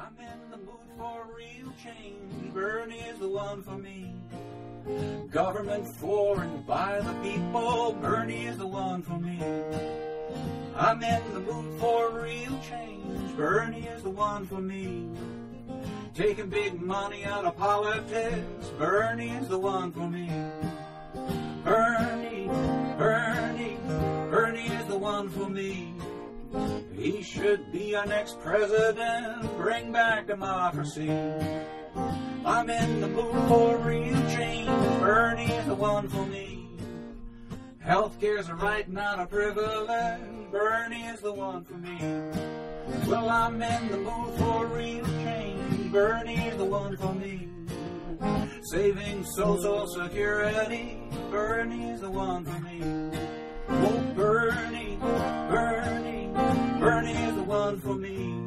I'm in the mood for real change. Bernie is the one for me. Government for and by the people. Bernie is the one for me. I'm in the mood for real change. Bernie is the one for me. Taking big money out of politics. Bernie is the one for me. Bernie, Bernie, Bernie is the one for me. He should be our next president, bring back democracy. I'm in the mood for real change, Bernie is the one for me. Healthcare's a right, not a privilege, Bernie is the one for me. Well, I'm in the mood for real change, Bernie is the one for me. Saving social security, Bernie is the one for me. Oh, Bernie, Bernie, Bernie is the one for me.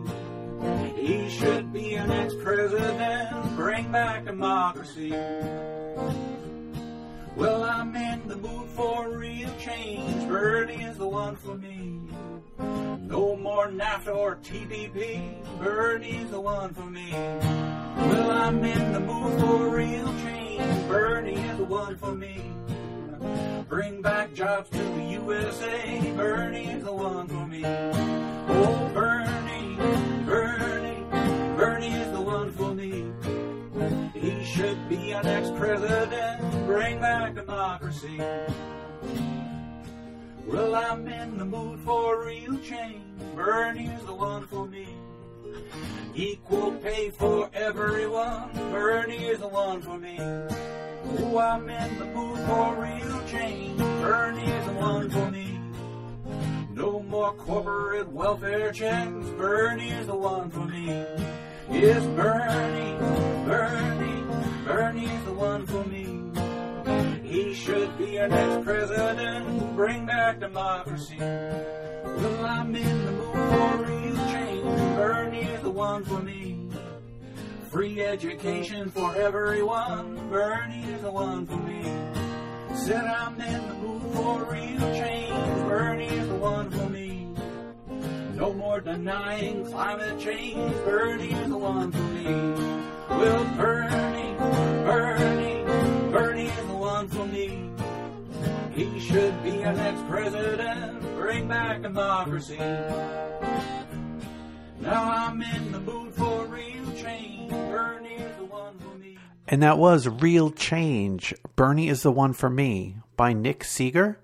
He should be our next president, bring back democracy. Well, I'm in the mood for real change. Bernie is the one for me. No more NAFTA or TPP. Bernie's the one for me. Well, I'm in the mood for real change. Bernie is the one for me. Bring back jobs to the USA. Bernie is the one for me. Oh, Bernie, Bernie, Bernie is the one for me. He should be our next president. Bring back democracy. Well, I'm in the mood for real change. Bernie's the one for me. Equal pay for everyone. Bernie is the one for me. Oh, I'm in the mood for real change. Bernie is the one for me. No more corporate welfare checks. Bernie is the one for me. Yes, Bernie, Bernie, Bernie is the one for me. He should be our next president. Bring back democracy. Well, I'm in the mood for real change. Bernie is the one for me. Free education for everyone. Bernie is the one for me. Said I'm in the mood for real change. Bernie is the one for me. No more denying climate change. Bernie is the one for me. Well, Bernie, Bernie, Bernie is the one for me. He should be our next president. Bring back democracy. Now I'm in the mood for real And that was Real Change. Bernie is the one for me by Nick Seeger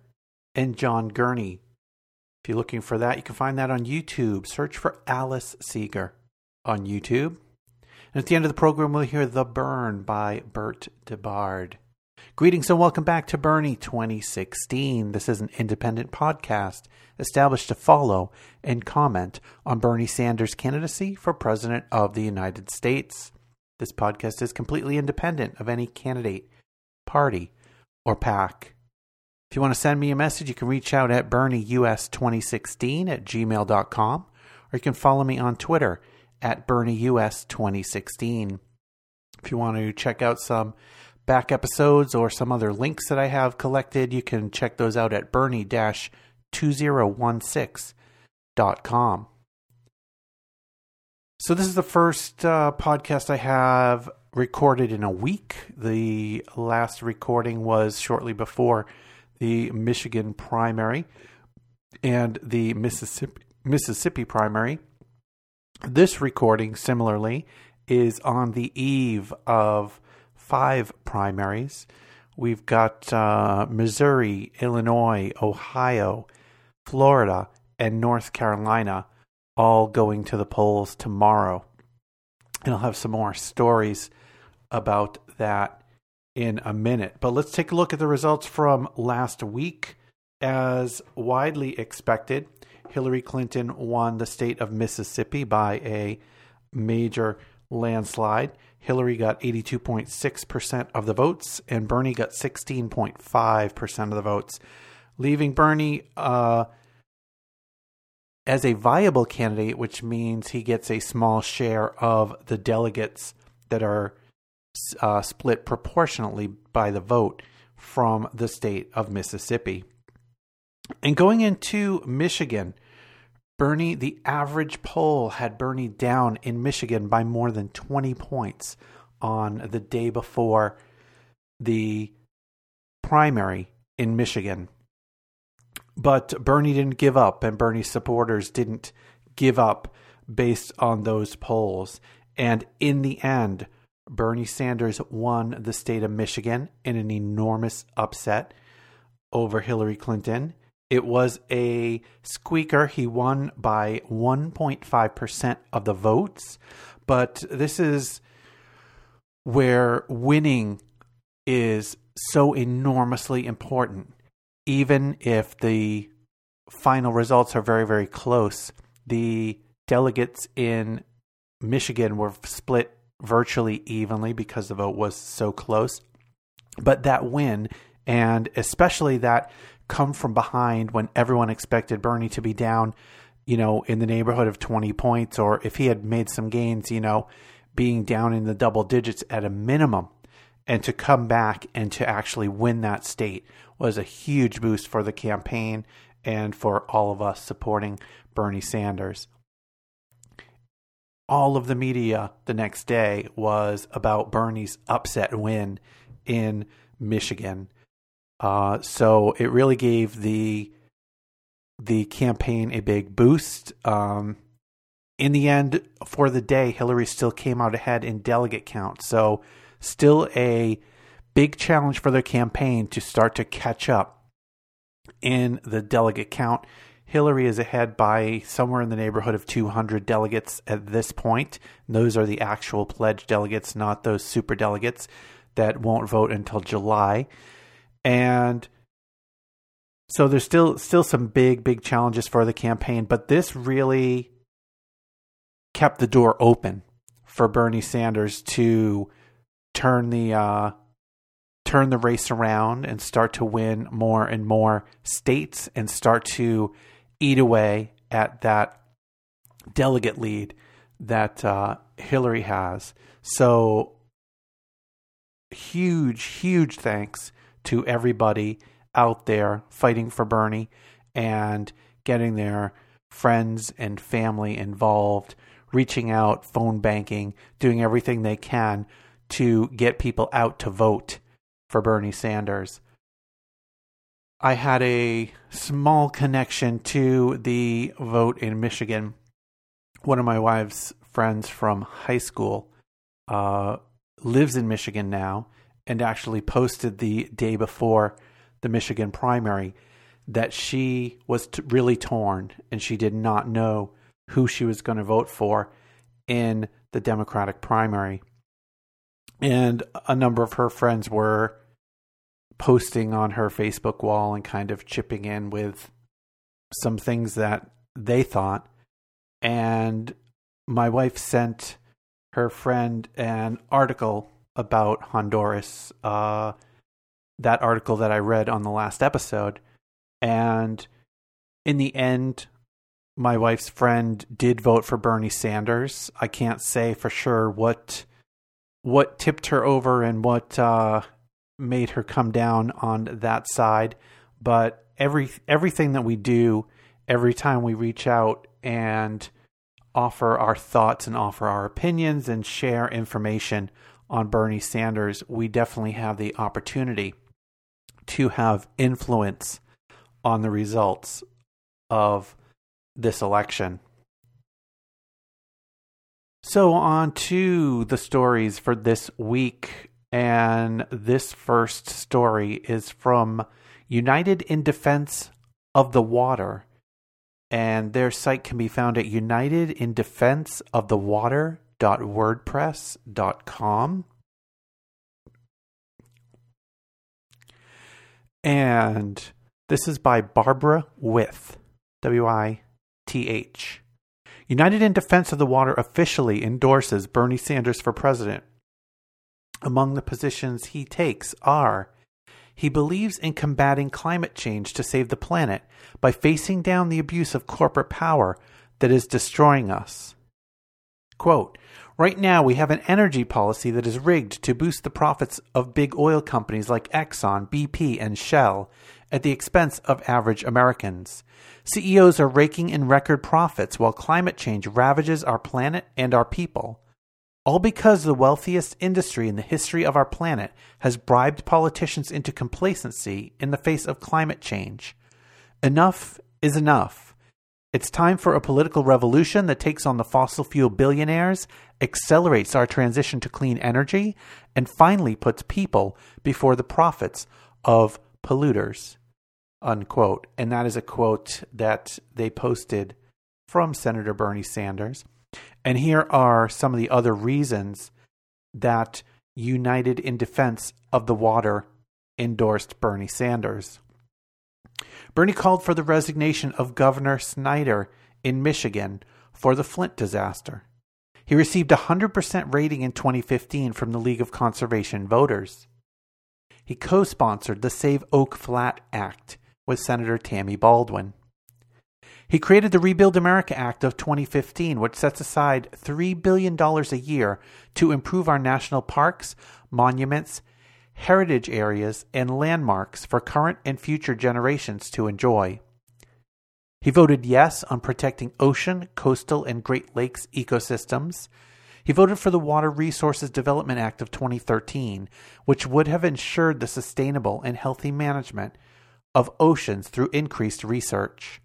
and John Gurney. If you're looking for that, you can find that on YouTube. Search for Alice Seeger on YouTube. And at the end of the program, we'll hear The Burn by Bert DeBard. Greetings and welcome back to Bernie 2016. This is an independent podcast established to follow and comment on Bernie Sanders' candidacy for President of the United States. This podcast is completely independent of any candidate, party, or PAC. If you want to send me a message, you can reach out at BernieUS2016 at gmail.com, or you can follow me on Twitter at BernieUS2016. If you want to check out some back episodes or some other links that I have collected, you can check those out at bernie-2016.com. So this is the first uh, podcast I have recorded in a week. The last recording was shortly before the Michigan primary and the Mississippi Mississippi primary. This recording, similarly, is on the eve of five primaries. We've got uh, Missouri, Illinois, Ohio, Florida, and North Carolina all going to the polls tomorrow. And I'll have some more stories about that in a minute. But let's take a look at the results from last week. As widely expected, Hillary Clinton won the state of Mississippi by a major landslide. Hillary got 82.6% of the votes, and Bernie got 16.5% of the votes, leaving Bernie uh, as a viable candidate, which means he gets a small share of the delegates that are uh, split proportionately by the vote from the state of Mississippi. And going into Michigan, Bernie, the average poll had Bernie down in Michigan by more than 20 points on the day before the primary in Michigan. But Bernie didn't give up, and Bernie's supporters didn't give up based on those polls. And in the end, Bernie Sanders won the state of Michigan in an enormous upset over Hillary Clinton. It was a squeaker. He won by 1.5% of the votes. But this is where winning is so enormously important. Even if the final results are very, very close, the delegates in Michigan were split virtually evenly because the vote was so close. But that win, and especially that come from behind when everyone expected Bernie to be down, you know, in the neighborhood of 20 points, or if he had made some gains, you know, being down in the double digits at a minimum. And to come back and to actually win that state was a huge boost for the campaign and for all of us supporting Bernie Sanders all of the media the next day was about Bernie's upset win in Michigan. Uh, so it really gave the the campaign a big boost. Um, in the end, for the day, Hillary still came out ahead in delegate count. So still a big challenge for the campaign to start to catch up in the delegate count. Hillary is ahead by somewhere in the neighborhood of 200 delegates at this point. those are the actual pledged delegates, not those super delegates that won't vote until July. And so there's still still some big big challenges for the campaign, but this really kept the door open for Bernie Sanders to turn the uh, turn the race around and start to win more and more states and start to eat away at that delegate lead that uh, Hillary has. So, huge, huge thanks to everybody out there fighting for Bernie and getting their friends and family involved, reaching out, phone banking, doing everything they can to get people out to vote for Bernie Sanders. I had a small connection to the vote in Michigan. One of my wife's friends from high school uh, lives in Michigan now and actually posted the day before the Michigan primary that she was t- really torn and she did not know who she was going to vote for in the Democratic primary. And a number of her friends were posting on her Facebook wall and kind of chipping in with some things that they thought. And my wife sent her friend an article about Honduras, uh, that article that I read on the last episode. And in the end, my wife's friend did vote for Bernie Sanders. I can't say for sure what what tipped her over and what uh, made her come down on that side. But every everything that we do, every time we reach out and offer our thoughts and offer our opinions and share information on Bernie Sanders, we definitely have the opportunity to have influence on the results of this election. So, on to the stories for this week. And this first story is from United in Defense of the Water. And their site can be found at unitedindefenseofthewater.wordpress.com. And this is by Barbara With, W I T H. United in Defense of the Water officially endorses Bernie Sanders for president among the positions he takes are he believes in combating climate change to save the planet by facing down the abuse of corporate power that is destroying us. Quote, Right now, we have an energy policy that is rigged to boost the profits of big oil companies like Exxon, BP, and Shell, at the expense of average Americans. CEOs are raking in record profits while climate change ravages our planet and our people. All because the wealthiest industry in the history of our planet has bribed politicians into complacency in the face of climate change. Enough is enough. It's time for a political revolution that takes on the fossil fuel billionaires, accelerates our transition to clean energy, and finally puts people before the profits of polluters. Unquote. And that is a quote that they posted from Senator Bernie Sanders. And here are some of the other reasons that United in Defense of the Water endorsed Bernie Sanders. Bernie called for the resignation of Governor Snyder in Michigan for the Flint disaster. He received a 100% rating in 2015 from the League of Conservation Voters. He co sponsored the Save Oak Flat Act with Senator Tammy Baldwin. He created the Rebuild America Act of 2015, which sets aside $3 billion a year to improve our national parks, monuments, heritage areas, and landmarks for current and future generations to enjoy. He voted yes on protecting ocean, coastal, and Great Lakes ecosystems. He voted for the Water Resources Development Act of 2013, which would have ensured the sustainable and healthy management of oceans through increased research.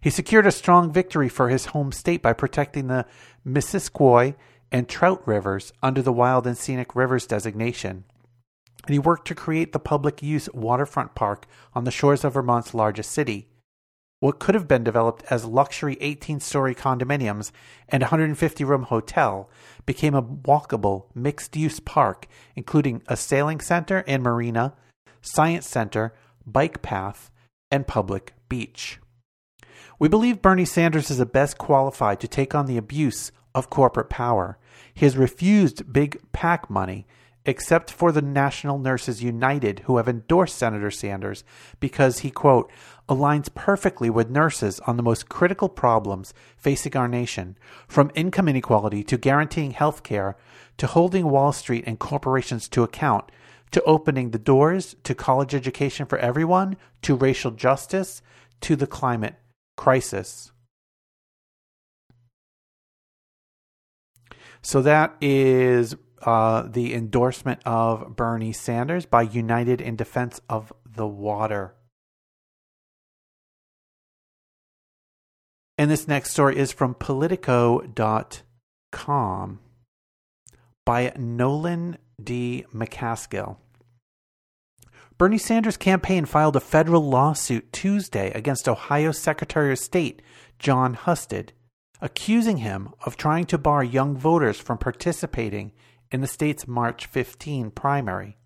He secured a strong victory for his home state by protecting the Missisquoi and Trout rivers under the Wild and Scenic Rivers designation. And he worked to create the public use waterfront park on the shores of Vermont's largest city. What could have been developed as luxury 18 story condominiums and 150 room hotel became a walkable mixed use park, including a sailing center and marina, science center, bike path, and public beach. We believe Bernie Sanders is the best qualified to take on the abuse of corporate power. He has refused big PAC money, except for the National Nurses United, who have endorsed Senator Sanders because he, quote, aligns perfectly with nurses on the most critical problems facing our nation, from income inequality to guaranteeing health care, to holding Wall Street and corporations to account, to opening the doors to college education for everyone, to racial justice, to the climate crisis. So that is uh, the endorsement of Bernie Sanders by United in Defense of the Water. And this next story is from Politico.com by Nolan D. McCaskill. Bernie Sanders' campaign filed a federal lawsuit Tuesday against Ohio Secretary of State John Husted, accusing him of trying to bar young voters from participating in the state's March 15 primary.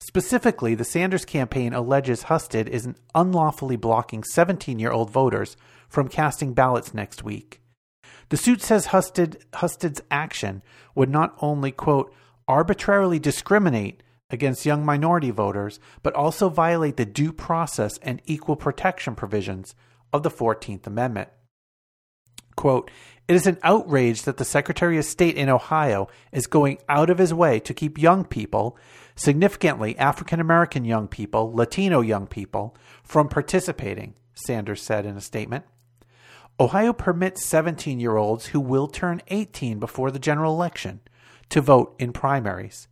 Specifically, the Sanders campaign alleges Husted is unlawfully blocking 17 year old voters from casting ballots next week. The suit says Husted, Husted's action would not only, quote, arbitrarily discriminate against young minority voters, but also violate the due process and equal protection provisions of the 14th Amendment. Quote, it is an outrage that the Secretary of State in Ohio is going out of his way to keep young people, significantly African American young people, Latino young people, from participating, Sanders said in a statement. Ohio permits 17 year olds who will turn 18 before the general election to vote in primaries.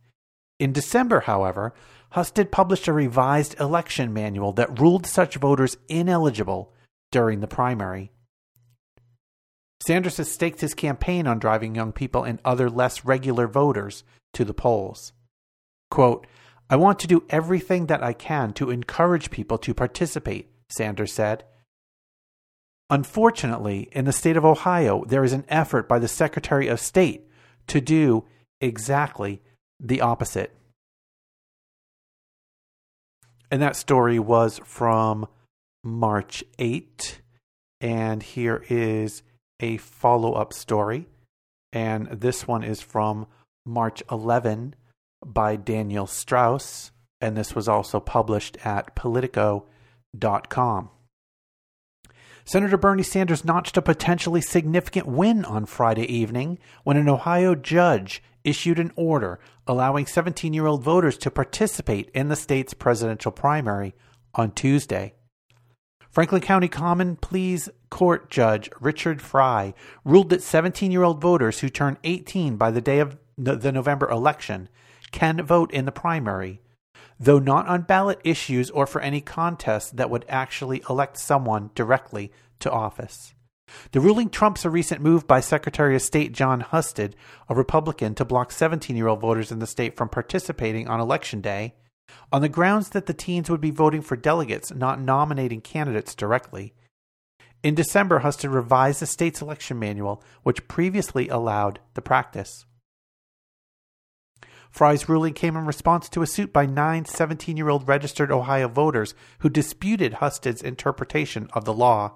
In December, however, Husted published a revised election manual that ruled such voters ineligible during the primary. Sanders has staked his campaign on driving young people and other less regular voters to the polls. Quote, I want to do everything that I can to encourage people to participate, Sanders said. Unfortunately, in the state of Ohio, there is an effort by the Secretary of State to do exactly the opposite. And that story was from March 8. And here is a follow up story. And this one is from March 11 by Daniel Strauss. And this was also published at Politico.com. Senator Bernie Sanders notched a potentially significant win on Friday evening when an Ohio judge issued an order allowing 17 year old voters to participate in the state's presidential primary on Tuesday. Franklin County Common Pleas Court Judge Richard Frye ruled that 17 year old voters who turn 18 by the day of the November election can vote in the primary, though not on ballot issues or for any contest that would actually elect someone directly to office. The ruling trumps a recent move by Secretary of State John Husted, a Republican, to block 17 year old voters in the state from participating on Election Day on the grounds that the teens would be voting for delegates, not nominating candidates directly. In December, Husted revised the state's election manual, which previously allowed the practice. Frye's ruling came in response to a suit by nine 17 year old registered Ohio voters who disputed Husted's interpretation of the law.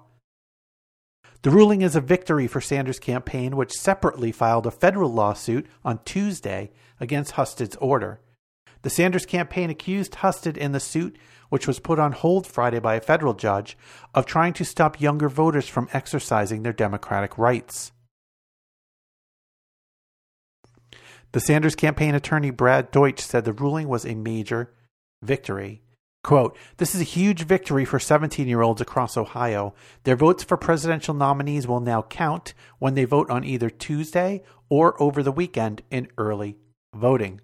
The ruling is a victory for Sanders' campaign, which separately filed a federal lawsuit on Tuesday against Husted's order. The Sanders campaign accused Husted in the suit, which was put on hold Friday by a federal judge, of trying to stop younger voters from exercising their democratic rights. The Sanders campaign attorney Brad Deutsch said the ruling was a major victory. Quote, This is a huge victory for 17 year olds across Ohio. Their votes for presidential nominees will now count when they vote on either Tuesday or over the weekend in early voting.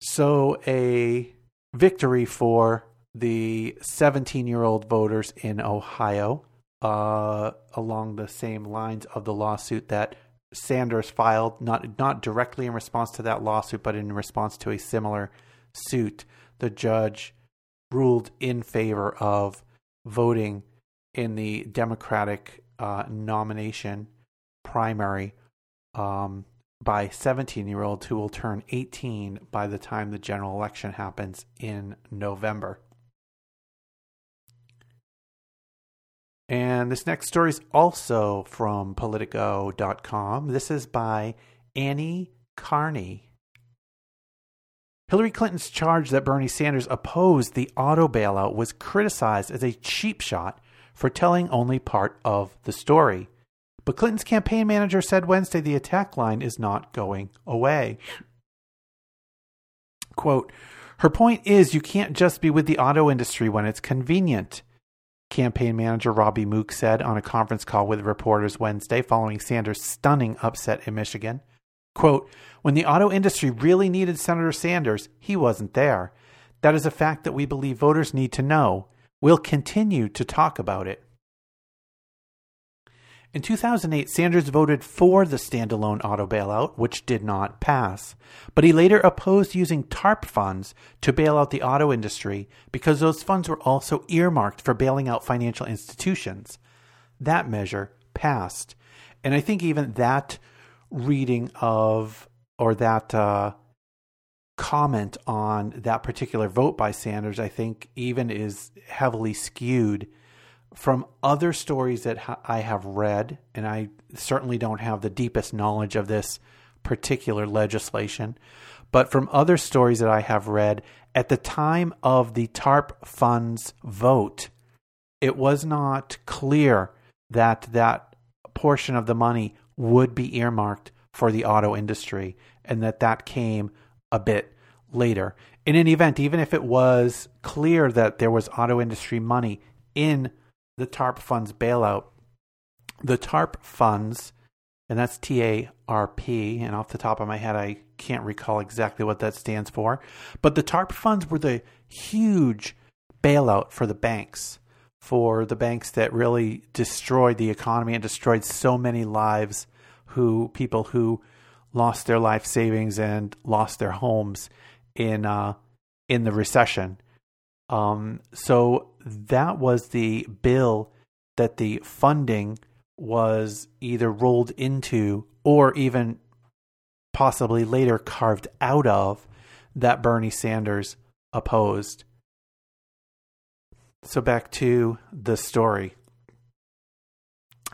So, a victory for the 17 year old voters in Ohio uh, along the same lines of the lawsuit that Sanders filed, not not directly in response to that lawsuit, but in response to a similar suit. The judge ruled in favor of voting in the Democratic uh, nomination primary um, by 17 year olds who will turn 18 by the time the general election happens in November. And this next story is also from Politico.com. This is by Annie Karni. Hillary Clinton's charge that Bernie Sanders opposed the auto bailout was criticized as a cheap shot for telling only part of the story. But Clinton's campaign manager said Wednesday the attack line is not going away. Quote, her point is you can't just be with the auto industry when it's convenient campaign manager Robbie Mook said on a conference call with reporters Wednesday following Sanders' stunning upset in Michigan. Quote, when the auto industry really needed Senator Sanders, he wasn't there. That is a fact that we believe voters need to know. We'll continue to talk about it. In 2008, Sanders voted for the standalone auto bailout, which did not pass. But he later opposed using TARP funds to bail out the auto industry because those funds were also earmarked for bailing out financial institutions. That measure passed. And I think even that reading of, or that uh, comment on that particular vote by Sanders, I think even is heavily skewed from other stories that ha- I have read, and I certainly don't have the deepest knowledge of this particular legislation, but from other stories that I have read, at the time of the TARP funds vote, it was not clear that that portion of the money would be earmarked for the auto industry and that that came a bit later. In any event, even if it was clear that there was auto industry money in the TARP funds bailout. The TARP funds, and that's T A R P, and off the top of my head, I can't recall exactly what that stands for, but the TARP funds were the huge bailout for the banks, for the banks that really destroyed the economy and destroyed so many lives who people who lost their life savings and lost their homes in uh, in the recession. Um, so that was the bill that the funding was either rolled into or even possibly later carved out of that Bernie Sanders opposed. So back to the story.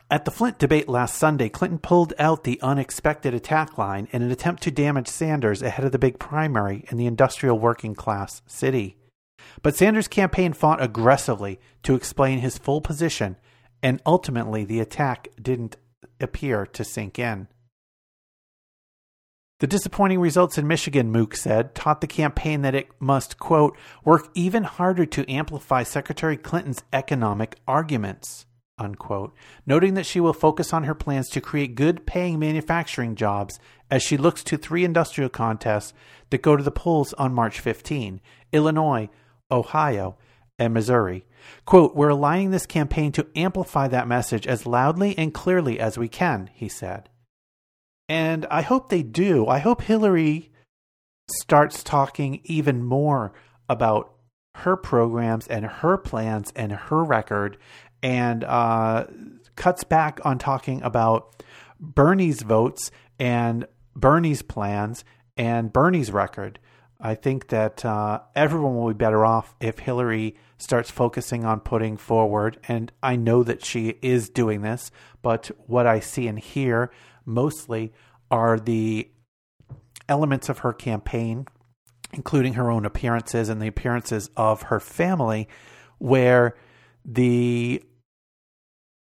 At the Flint debate last Sunday, Clinton pulled out the unexpected attack line in an attempt to damage Sanders ahead of the big primary in the industrial working class city. But Sanders' campaign fought aggressively to explain his full position, and ultimately the attack didn't appear to sink in. The disappointing results in Michigan, Mook said, taught the campaign that it must, quote, work even harder to amplify Secretary Clinton's economic arguments, unquote, noting that she will focus on her plans to create good paying manufacturing jobs as she looks to three industrial contests that go to the polls on March 15 Illinois, Ohio, and Missouri. Quote, We're aligning this campaign to amplify that message as loudly and clearly as we can, he said. And I hope they do. I hope Hillary starts talking even more about her programs and her plans and her record and uh, cuts back on talking about Bernie's votes and Bernie's plans and Bernie's record. I think that uh, everyone will be better off if Hillary starts focusing on putting forward, and I know that she is doing this, but what I see and hear mostly are the elements of her campaign, including her own appearances and the appearances of her family, where the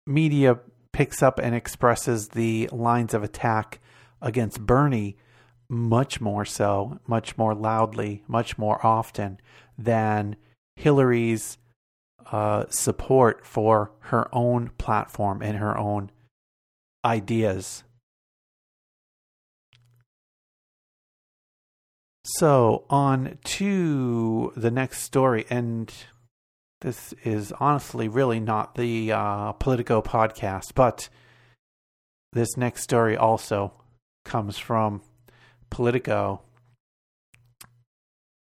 media picks up and expresses the lines of attack against Bernie much more so, much more loudly, much more often than Hillary's uh, support for her own platform and her own ideas. So, on to the next story, and this is honestly really not the uh, Politico podcast, but this next story also comes from Politico.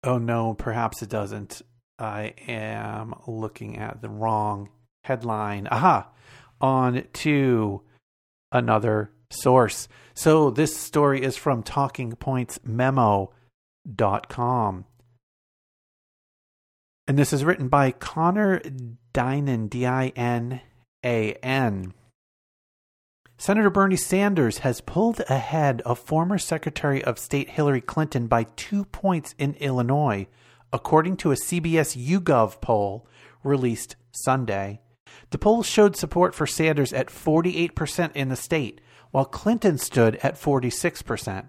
Oh no, perhaps it doesn't. I am looking at the wrong headline. Aha! On to another source. So this story is from TalkingPointsMemo.com. And this is written by Connor Dinan, D I N A N. Senator Bernie Sanders has pulled ahead of former Secretary of State Hillary Clinton by two points in Illinois, according to a CBS YouGov poll released Sunday. The poll showed support for Sanders at 48% in the state, while Clinton stood at 46%.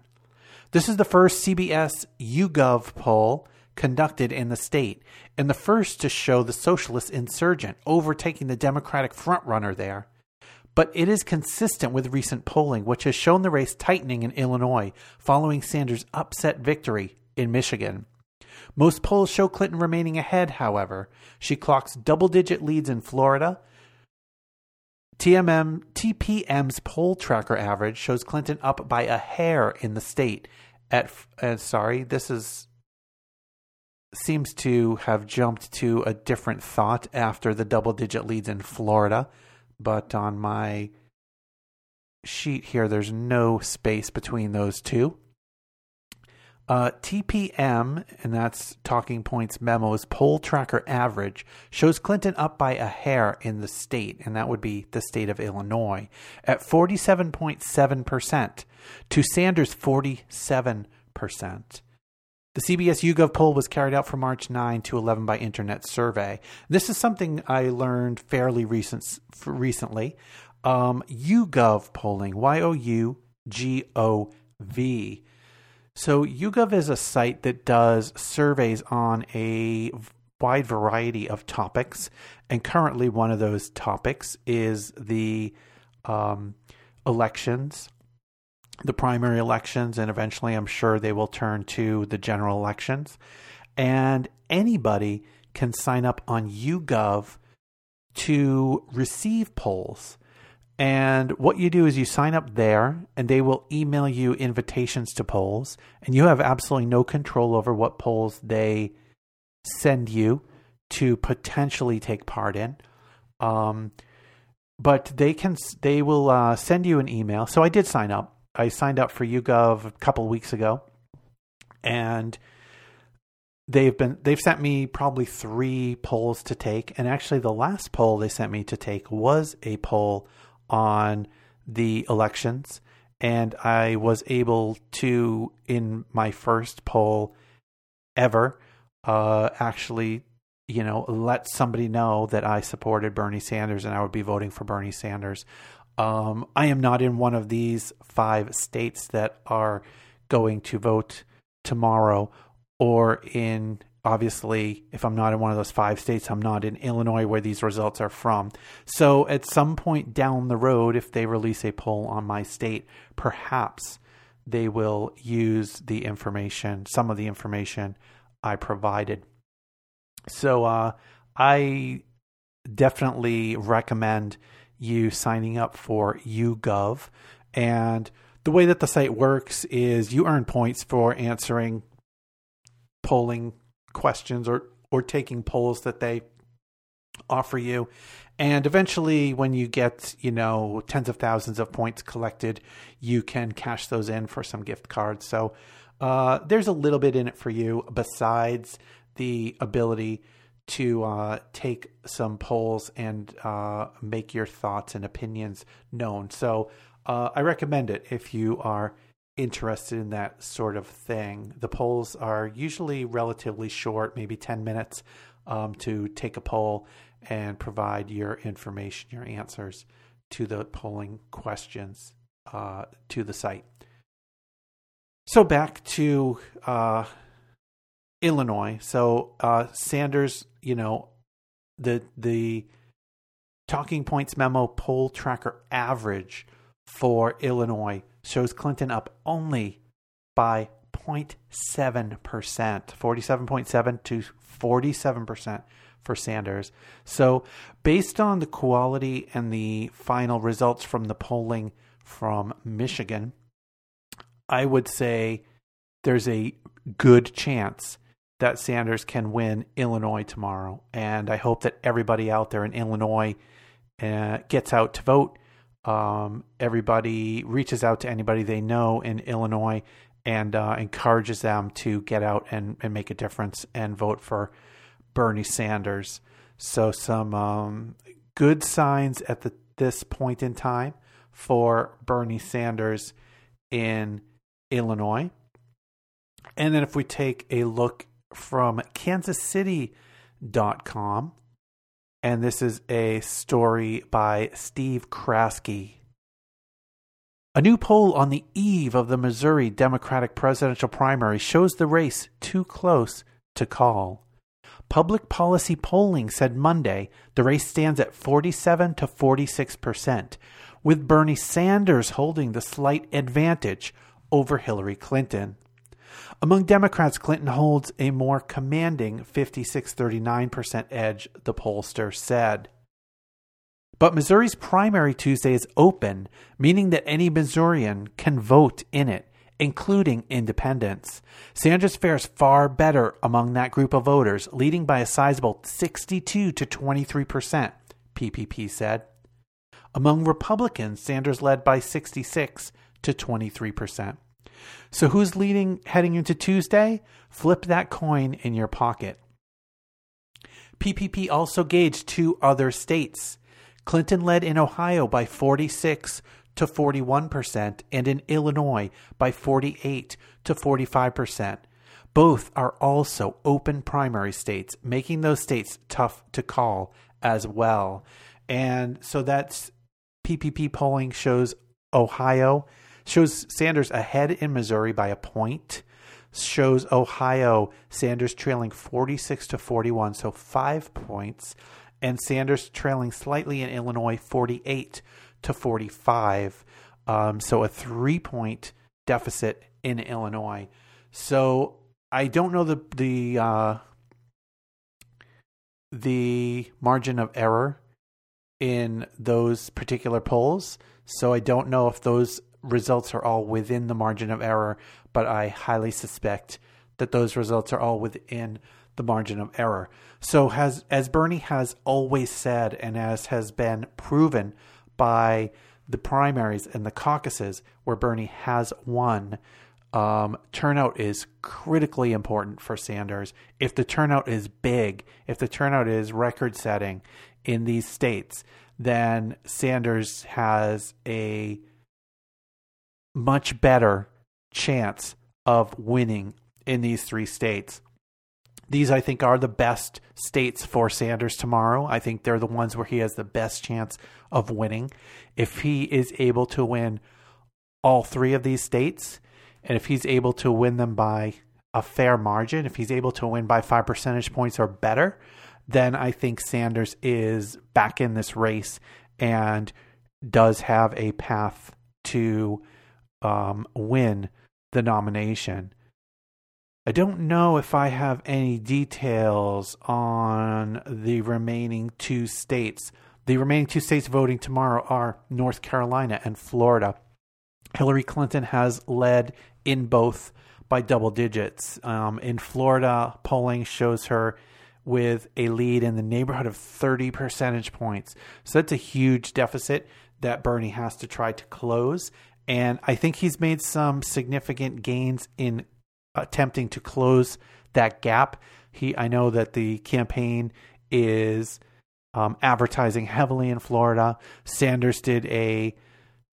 This is the first CBS YouGov poll conducted in the state, and the first to show the socialist insurgent overtaking the Democratic frontrunner there but it is consistent with recent polling, which has shown the race tightening in Illinois following Sanders' upset victory in Michigan. Most polls show Clinton remaining ahead, however. She clocks double digit leads in Florida. TMM, TPM's poll tracker average shows Clinton up by a hair in the state. At uh, sorry, this is seems to have jumped to a different thought after the double digit leads in Florida but on my sheet here, there's no space between those two. Uh, TPM, and that's Talking Points Memos, poll tracker average shows Clinton up by a hair in the state, and that would be the state of Illinois, at 47.7% to Sanders' 47%. The CBS YouGov poll was carried out from March 9 to 11 by Internet Survey. This is something I learned fairly recent, recently. Um, YouGov polling, Y O U G O V. So, YouGov is a site that does surveys on a wide variety of topics. And currently, one of those topics is the um, elections the primary elections, and eventually I'm sure they will turn to the general elections. And anybody can sign up on YouGov to receive polls. And what you do is you sign up there, and they will email you invitations to polls, and you have absolutely no control over what polls they send you to potentially take part in. Um, but they can they will uh, send you an email. So I did sign up, I signed up for YouGov a couple weeks ago, and they've been they've sent me probably three polls to take, and actually the last poll they sent me to take was a poll on the elections, and I was able to in my first poll ever uh, actually you know, let somebody know that I supported Bernie Sanders and I would be voting for Bernie Sanders. Um, I am not in one of these five states that are going to vote tomorrow, or in obviously, if I'm not in one of those five states, I'm not in Illinois where these results are from. So at some point down the road, if they release a poll on my state, perhaps they will use the information, some of the information I provided. So uh, I definitely recommend you signing up for YouGov. And the way that the site works is you earn points for answering polling questions or or taking polls that they offer you and eventually when you get you know tens of thousands of points collected you can cash those in for some gift cards so uh, there's a little bit in it for you besides the ability to uh, take some polls and uh, make your thoughts and opinions known so uh, i recommend it if you are interested in that sort of thing. The polls are usually relatively short, maybe 10 minutes um, to take a poll and provide your information, your answers to the polling questions uh, to the site. So back to uh, Illinois. So uh, Sanders, you know, the the talking points memo poll tracker average for Illinois shows Clinton up only by 0.7%, 47.7 to 47% for Sanders. So, based on the quality and the final results from the polling from Michigan, I would say there's a good chance that Sanders can win Illinois tomorrow. And I hope that everybody out there in Illinois uh, gets out to vote um, everybody reaches out to anybody they know in Illinois and uh, encourages them to get out and, and make a difference and vote for Bernie Sanders. So, some um, good signs at the, this point in time for Bernie Sanders in Illinois. And then, if we take a look from kansascity.com, and this is a story by Steve Kraske. A new poll on the eve of the Missouri Democratic presidential primary shows the race too close to call. Public policy polling said Monday the race stands at 47 to 46 percent, with Bernie Sanders holding the slight advantage over Hillary Clinton. Among Democrats, Clinton holds a more commanding 56 39% edge, the pollster said. But Missouri's primary Tuesday is open, meaning that any Missourian can vote in it, including independents. Sanders fares far better among that group of voters, leading by a sizable 62 to 23%, PPP said. Among Republicans, Sanders led by 66 to 23%. So who's leading heading into Tuesday? Flip that coin in your pocket. PPP also gauged two other states. Clinton led in Ohio by 46 to 41% and in Illinois by 48 to 45%. Both are also open primary states, making those states tough to call as well. And so that's PPP polling shows Ohio shows Sanders ahead in Missouri by a point. Shows Ohio Sanders trailing 46 to 41, so five points, and Sanders trailing slightly in Illinois 48 to 45, um, so a three point deficit in Illinois. So I don't know the the uh, the margin of error in those particular polls. So I don't know if those results are all within the margin of error, but I highly suspect that those results are all within the margin of error. So, has, as Bernie has always said, and as has been proven by the primaries and the caucuses where Bernie has won, um, turnout is critically important for Sanders. If the turnout is big, if the turnout is record setting in these states, then Sanders has a much better chance of winning in these three states. These, I think, are the best states for Sanders tomorrow. I think they're the ones where he has the best chance of winning. If he is able to win all three of these states, And if he's able to win them by a fair margin, if he's able to win by five percentage points or better, then I think Sanders is back in this race and does have a path to um, win the nomination. I don't know if I have any details on the remaining two states. The remaining two states voting tomorrow are North Carolina and Florida. Hillary Clinton has led in both by double digits. Um, in Florida, polling shows her with a lead in the neighborhood of 30 percentage points. So that's a huge deficit that Bernie has to try to close. And I think he's made some significant gains in attempting to close that gap. He, I know that the campaign is um, advertising heavily in Florida. Sanders did a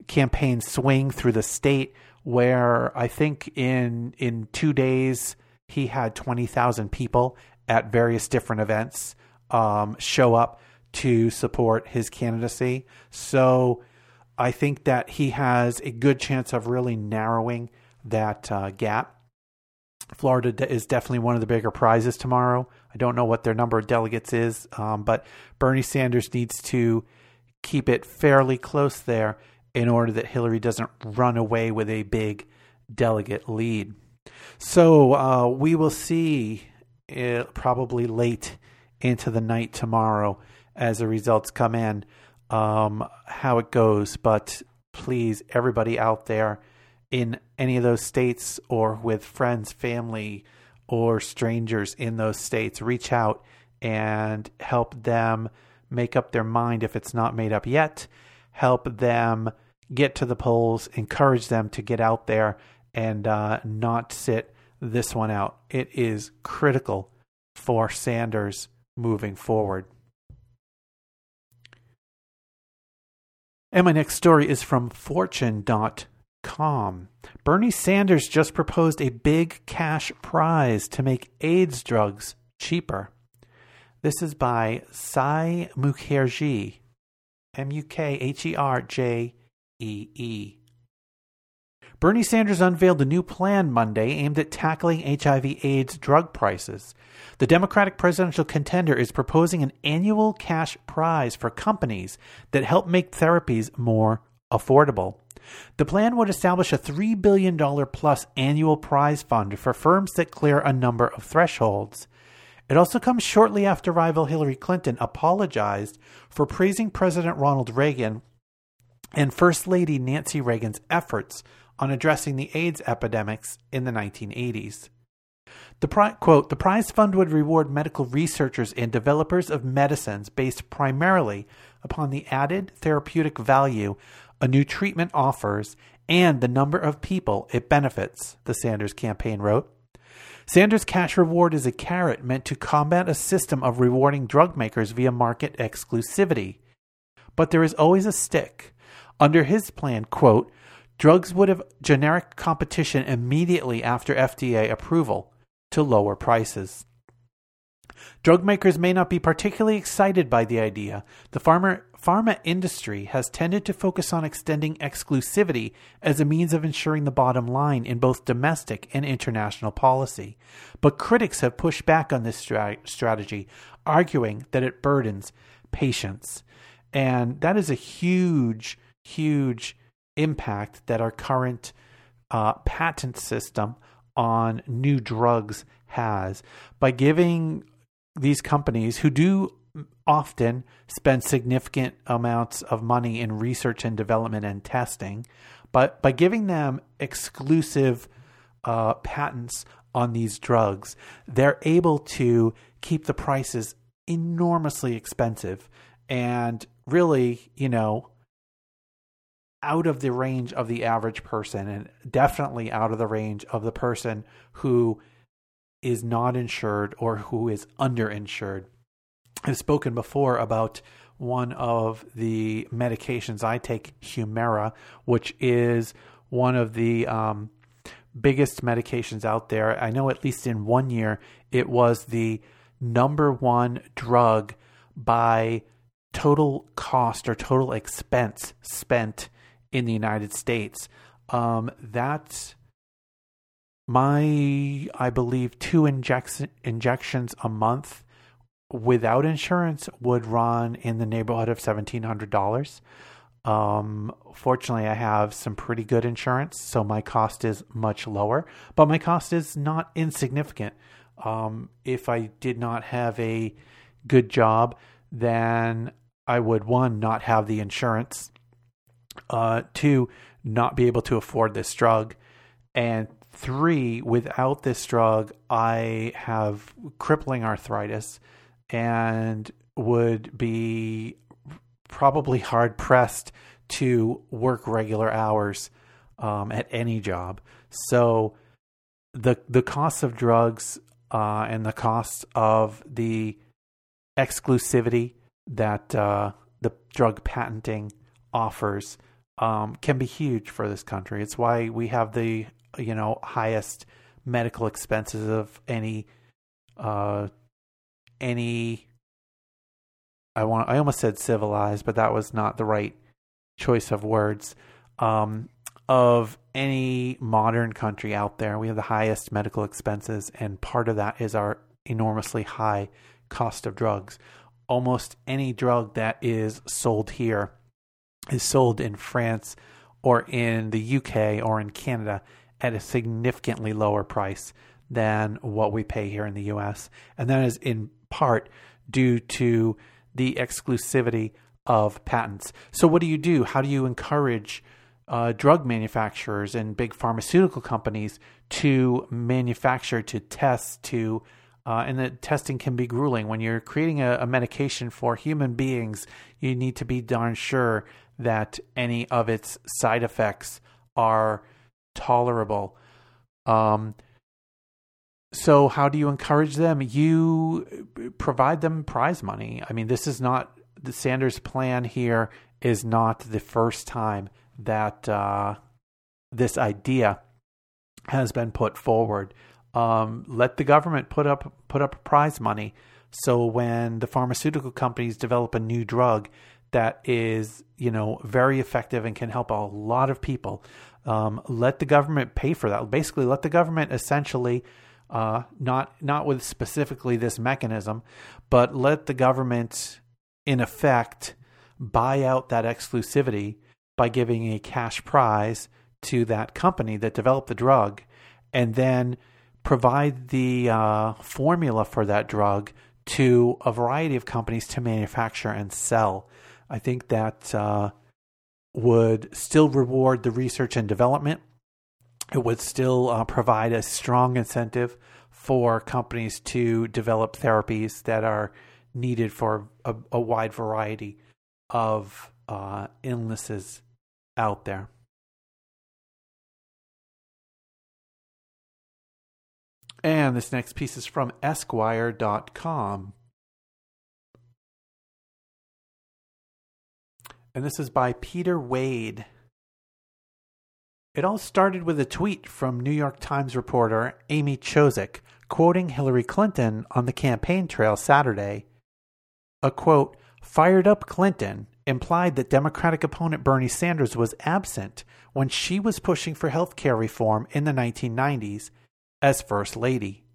campaign swing through the state where I think in in two days he had twenty thousand people at various different events um, show up to support his candidacy. So I think that he has a good chance of really narrowing that uh, gap. Florida is definitely one of the bigger prizes tomorrow. I don't know what their number of delegates is, um, but Bernie Sanders needs to keep it fairly close there in order that Hillary doesn't run away with a big delegate lead. So uh, we will see probably late into the night tomorrow as the results come in um, how it goes. But please, everybody out there in any of those states or with friends, family, or strangers in those states, reach out and help them make up their mind if it's not made up yet. Help them get to the polls, encourage them to get out there and uh, not sit this one out. It is critical for Sanders moving forward. And my next story is from Fortune.com. Bernie Sanders just proposed a big cash prize to make AIDS drugs cheaper. This is by Sy Mukherjee, M U K H E R J E E. Bernie Sanders unveiled a new plan Monday aimed at tackling HIV AIDS drug prices. The Democratic presidential contender is proposing an annual cash prize for companies that help make therapies more affordable. The plan would establish a $3 billion plus annual prize fund for firms that clear a number of thresholds. It also comes shortly after rival Hillary Clinton apologized for praising President Ronald Reagan and First Lady Nancy Reagan's efforts on addressing the AIDS epidemics in the 1980s. The pri- quote, the prize fund would reward medical researchers and developers of medicines based primarily upon the added therapeutic value a new treatment offers and the number of people it benefits, the Sanders campaign wrote. Sanders' cash reward is a carrot meant to combat a system of rewarding drug makers via market exclusivity. But there is always a stick. Under his plan, quote, drugs would have generic competition immediately after FDA approval to lower prices. Drug makers may not be particularly excited by the idea. The pharma, pharma industry has tended to focus on extending exclusivity as a means of ensuring the bottom line in both domestic and international policy. But critics have pushed back on this stra- strategy, arguing that it burdens patients. And that is a huge, huge impact that our current uh, patent system on new drugs has. By giving these companies who do often spend significant amounts of money in research and development and testing, but by giving them exclusive uh, patents on these drugs, they're able to keep the prices enormously expensive and really, you know, out of the range of the average person and definitely out of the range of the person who is not insured or who is underinsured. I've spoken before about one of the medications I take, Humira, which is one of the um, biggest medications out there. I know at least in one year it was the number one drug by total cost or total expense spent in the United States. Um, that my I believe two injection injections a month without insurance would run in the neighborhood of seventeen hundred dollars. Um, fortunately, I have some pretty good insurance, so my cost is much lower, but my cost is not insignificant. Um, if I did not have a good job, then I would one not have the insurance, uh, two not be able to afford this drug, and three without this drug, I have crippling arthritis and would be probably hard pressed to work regular hours um, at any job. So the the cost of drugs uh, and the cost of the exclusivity that uh, the drug patenting offers um, can be huge for this country. It's why we have the you know highest medical expenses of any uh, any I want I almost said civilized, but that was not the right choice of words. Um, of any modern country out there, we have the highest medical expenses, and part of that is our enormously high cost of drugs. Almost any drug that is sold here is sold in France or in the UK or in Canada at a significantly lower price than what we pay here in the US. And that is in part due to the exclusivity of patents. So, what do you do? How do you encourage uh, drug manufacturers and big pharmaceutical companies to manufacture, to test, to uh, and the testing can be grueling. When you're creating a, a, medication for human beings, you need to be darn sure that any of its side effects are tolerable. Um, so, how do you encourage them? You provide them prize money. I mean, this is not the Sanders plan here, is not the first time that uh, this idea has been put forward. Um, let the government put up put up prize money. So when the pharmaceutical companies develop a new drug that is, you know, very effective and can help a lot of people, um, let the government pay for that. Basically, let the government essentially uh, not not with specifically this mechanism, but let the government, in effect, buy out that exclusivity by giving a cash prize to that company that developed the drug, and then provide the uh, formula for that drug to a variety of companies to manufacture and sell. I think that uh, would still reward the research and development it would still uh, provide a strong incentive for companies to develop therapies that are needed for a, a wide variety of uh, illnesses out there. And this next piece is from Esquire.com. And this is by Peter Wade. It all started with a tweet from New York Times reporter Amy Chozick quoting Hillary Clinton on the campaign trail Saturday. A quote, fired up Clinton implied that Democratic opponent Bernie Sanders was absent when she was pushing for health care reform in the 1990s as First Lady.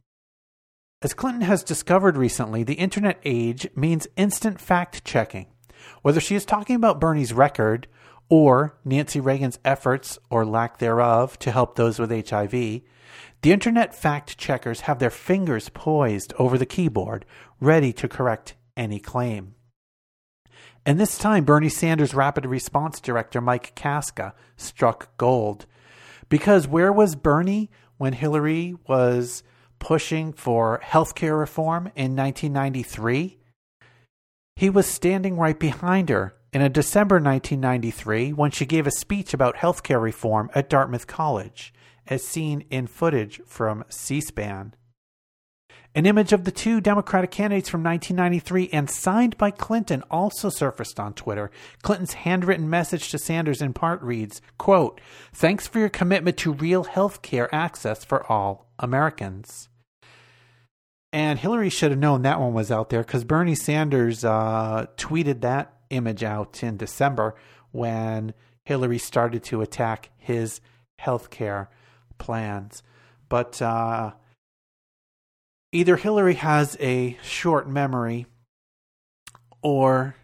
As Clinton has discovered recently, the internet age means instant fact checking. Whether she is talking about Bernie's record or Nancy Reagan's efforts or lack thereof to help those with HIV, the internet fact checkers have their fingers poised over the keyboard, ready to correct any claim. And this time, Bernie Sanders' rapid response director, Mike Casca, struck gold. Because where was Bernie when Hillary was pushing for health care reform in 1993? He was standing right behind her in a December 1993 when she gave a speech about healthcare reform at Dartmouth College, as seen in footage from C SPAN. An image of the two Democratic candidates from 1993 and signed by Clinton also surfaced on Twitter. Clinton's handwritten message to Sanders in part reads, quote, Thanks for your commitment to real health care access for all Americans. And Hillary should have known that one was out there because Bernie Sanders uh, tweeted that image out in December when Hillary started to attack his health care plans. But uh, either Hillary has a short memory or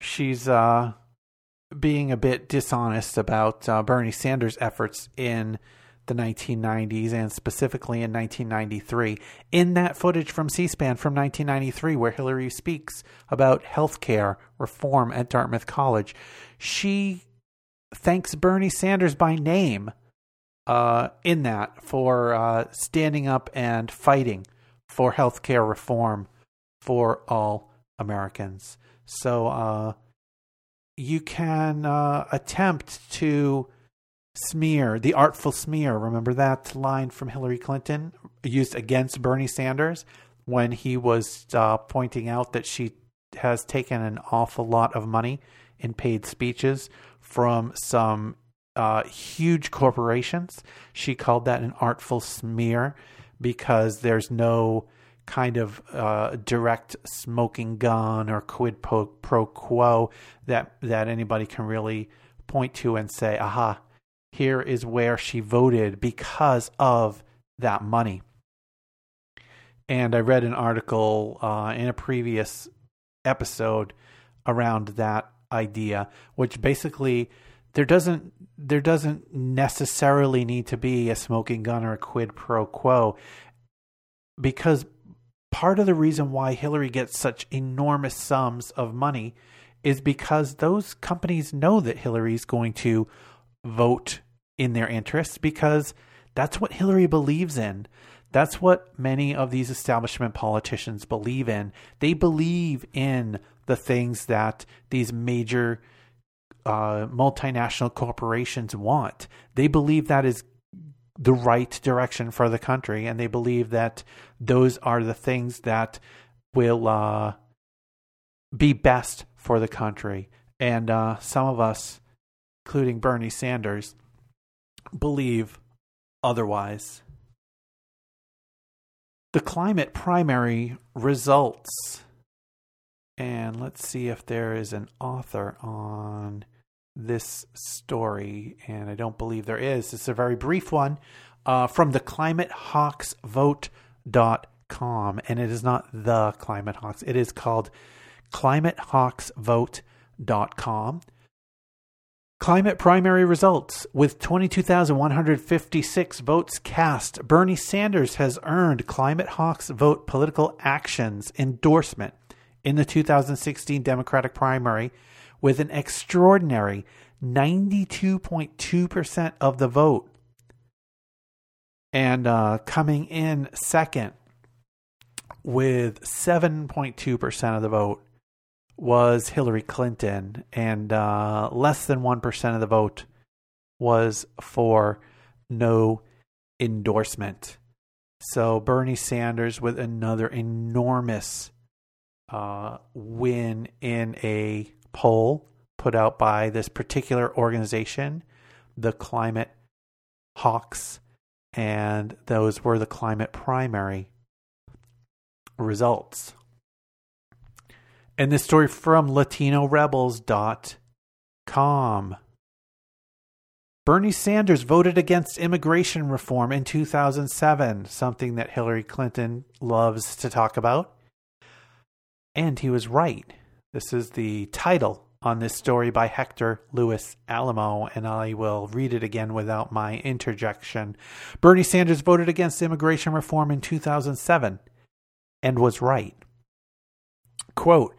she's uh, being a bit dishonest about uh, Bernie Sanders' efforts in the 1990s and specifically in 1993. In that footage from C SPAN from 1993, where Hillary speaks about healthcare reform at Dartmouth College, she thanks Bernie Sanders by name uh, in that for uh, standing up and fighting for healthcare reform for all Americans. So uh, you can uh, attempt to smear, the artful smear. Remember that line from Hillary Clinton used against Bernie Sanders when he was uh, pointing out that she has taken an awful lot of money in paid speeches from some uh, huge corporations. She called that an artful smear because there's no kind of uh, direct smoking gun or quid pro, pro quo that that anybody can really point to and say, "Aha, here is where she voted because of that money. And I read an article uh, in a previous episode around that idea, which basically there doesn't there doesn't necessarily need to be a smoking gun or a quid pro quo because part of the reason why Hillary gets such enormous sums of money is because those companies know that Hillary's going to vote in their interests because that's what Hillary believes in. That's what many of these establishment politicians believe in. They believe in the things that these major uh, multinational corporations want. They believe that is the right direction for the country, and they believe that those are the things that will uh, be best for the country. And uh, some of us, including Bernie Sanders, believe otherwise. The climate primary results. And let's see if there is an author on this story. And I don't believe there is. It's a very brief one uh, from the climatehawksvote.com. And it is not the Climate Hawks, it is called climatehawksvote.com. Climate primary results. With 22,156 votes cast, Bernie Sanders has earned Climate Hawks Vote Political Actions endorsement in the 2016 Democratic primary with an extraordinary 92.2% of the vote. And uh, coming in second with 7.2% of the vote was Hillary Clinton, and uh, less than 1% of the vote was for no endorsement. So Bernie Sanders with another enormous uh, win in a poll put out by this particular organization, the Climate Hawks, and those were the climate primary results. And this story from LatinoRebels.com. Bernie Sanders voted against immigration reform in 2007, something that Hillary Clinton loves to talk about. And he was right. This is the title on this story by Hector Luis Alamo, and I will read it again without my interjection. Bernie Sanders voted against immigration reform in 2007 and was right. Quote,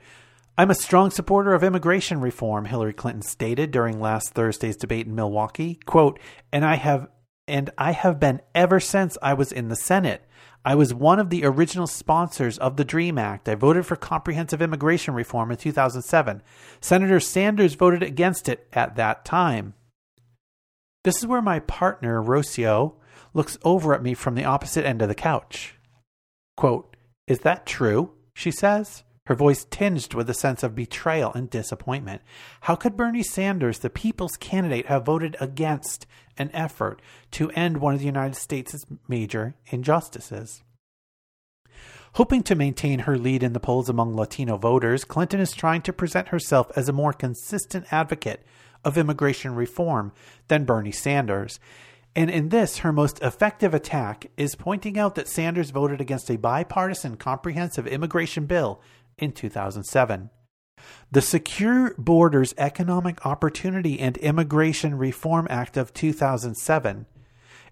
I'm a strong supporter of immigration reform, Hillary Clinton stated during last Thursday's debate in Milwaukee. Quote, and I have and I have been ever since I was in the Senate. I was one of the original sponsors of the DREAM Act. I voted for comprehensive immigration reform in 2007. Senator Sanders voted against it at that time. This is where my partner, Rocio, looks over at me from the opposite end of the couch. Quote, Is that true? She says her voice tinged with a sense of betrayal and disappointment. How could Bernie Sanders, the people's candidate, have voted against an effort to end one of the United States' major injustices? Hoping to maintain her lead in the polls among Latino voters, Clinton is trying to present herself as a more consistent advocate of immigration reform than Bernie Sanders. And in this, her most effective attack is pointing out that Sanders voted against a bipartisan comprehensive immigration bill in 2007. The Secure Borders Economic Opportunity and Immigration Reform Act of 2007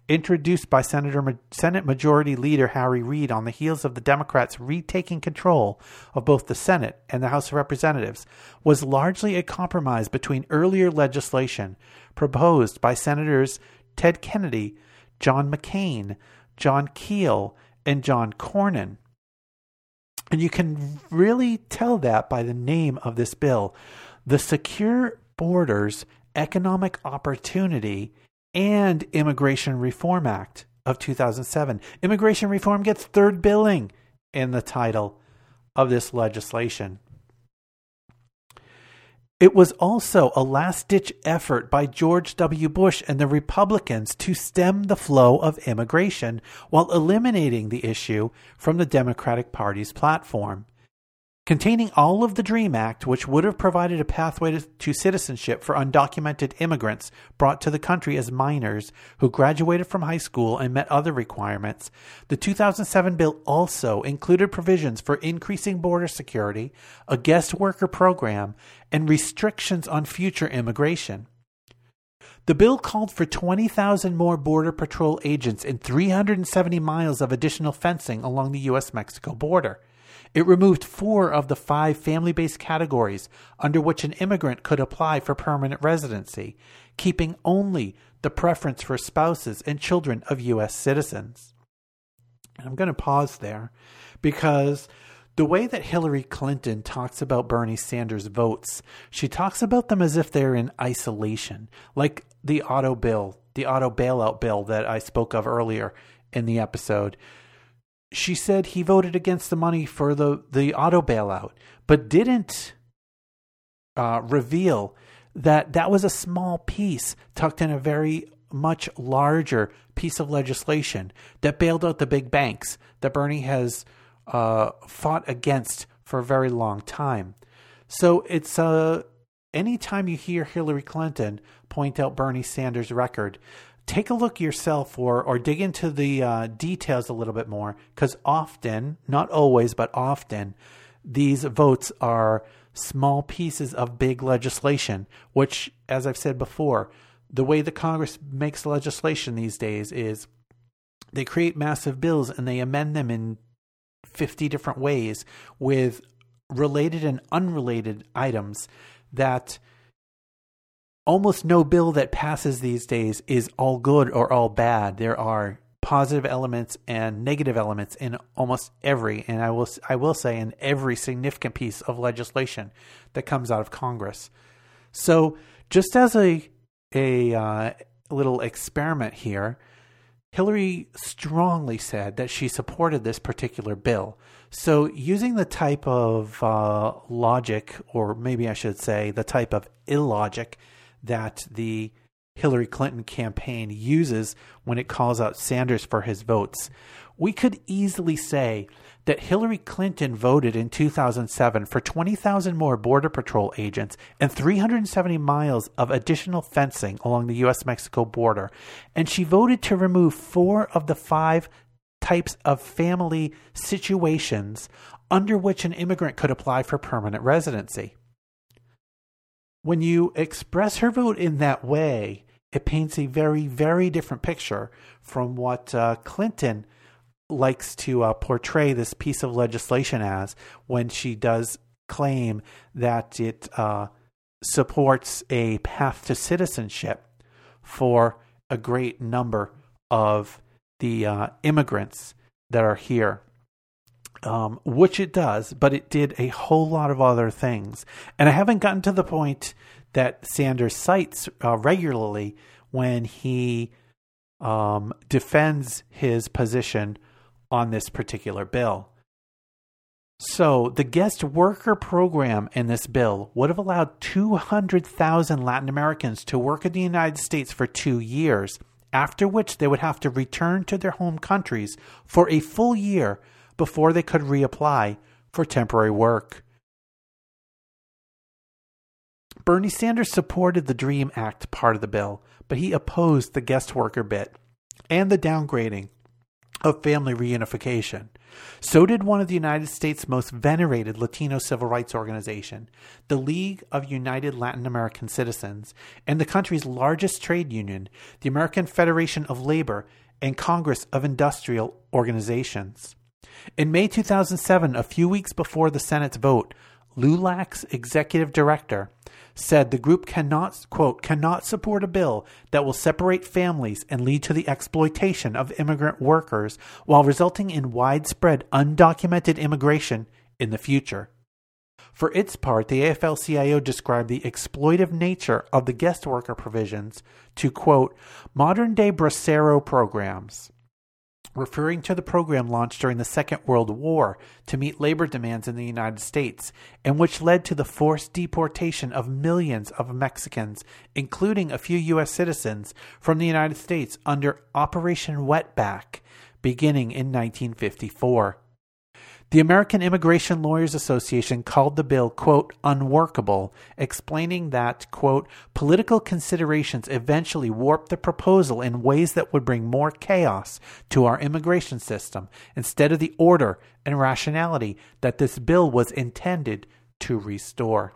introduced by Senator Senate Majority Leader Harry Reid on the heels of the Democrats retaking control of both the Senate and the House of Representatives, was largely a compromise between earlier legislation proposed by Senators Ted Kennedy, John McCain, John Keel, and John Cornyn. And you can really tell that by the name of this bill. The Secure Borders Economic Opportunity and Immigration Reform Act of 2007. Immigration reform gets third billing in the title of this legislation. It was also a last ditch effort by George W. Bush and the Republicans to stem the flow of immigration while eliminating the issue from the Democratic Party's platform containing all of the DREAM Act, which would have provided a pathway to, citizenship for undocumented immigrants brought to the country as minors who graduated from high school and met other requirements. The 2007 bill also included provisions for increasing border security, a guest worker program, and restrictions on future immigration. The bill called for 20,000 more Border Patrol agents and 370 miles of additional fencing along the U.S. Mexico border. It removed four of the five family based categories under which an immigrant could apply for permanent residency, keeping only the preference for spouses and children of U.S. citizens. And I'm going to pause there because the way that Hillary Clinton talks about Bernie Sanders' votes, she talks about them as if they're in isolation, like the auto bill, the auto bailout bill that I spoke of earlier in the episode she said he voted against the money for the, the auto bailout, but didn't uh, reveal that that was a small piece tucked in a very much larger piece of legislation that bailed out the big banks that Bernie has uh, fought against for a very long time. So it's uh, anytime you hear Hillary Clinton point out Bernie Sanders' record, take a look yourself or or dig into the uh, details a little bit more because often, not always, but often, these votes are small pieces of big legislation. Which, as I've said before, the way the Congress makes legislation these days is they create massive bills and they amend them in fifty different ways with related and unrelated items that almost no bill that passes these days is all good or all bad. There are positive elements and negative elements in almost every, and I will I will say in every significant piece of legislation that comes out of Congress. So, just as a a uh, little experiment here, Hillary strongly said that she supported this particular bill. So, using the type of uh, logic, or maybe I should say the type of illogic that the Hillary Clinton campaign uses when it calls out Sanders for his votes. We could easily say that Hillary Clinton voted in 2007 for 20,000 more Border Patrol agents and 370 miles of additional fencing along the U.S. Mexico border. And she voted to remove four of the five types of family situations under which an immigrant could apply for permanent residency when you express her vote in that way, it paints a very, very different picture from what uh, Clinton likes to uh, portray this piece of legislation as when she does claim that it uh, supports a path to citizenship for a great number of the uh, immigrants that are here um, which it does, but it did a whole lot of other things. And I haven't gotten to the point that Sanders cites uh, regularly when he um, defends his position on this particular bill. So, the guest worker program in this bill would have allowed 200,000 Latin Americans to work in the United States for two years, after which they would have to return to their home countries for a full year before they could reapply for temporary work. Bernie Sanders supported the DREAM Act part of the bill, but he opposed the guest worker bit and the downgrading of family reunification. So did one of the United States' most venerated Latino civil rights organization, the League of United Latin American Citizens, and the country's largest trade union, the American Federation of Labor and Congress of Industrial Organizations. In May 2007, a few weeks before the Senate's vote, LULAC's executive director said the group cannot quote cannot support a bill that will separate families and lead to the exploitation of immigrant workers while resulting in widespread undocumented immigration in the future. For its part, the AFL-CIO described the exploitive nature of the guest worker provisions to quote modern-day bracero programs referring to the program launched during the Second World War to meet labor demands in the United States, and which led to the forced deportation of millions of Mexicans, including a few U.S. citizens, from the United States under Operation Wetback, beginning in 1954. The American Immigration Lawyers Association called the bill, quote, unworkable, explaining that, quote, political considerations eventually warped the proposal in ways that would bring more chaos to our immigration system instead of the order and rationality that this bill was intended to restore.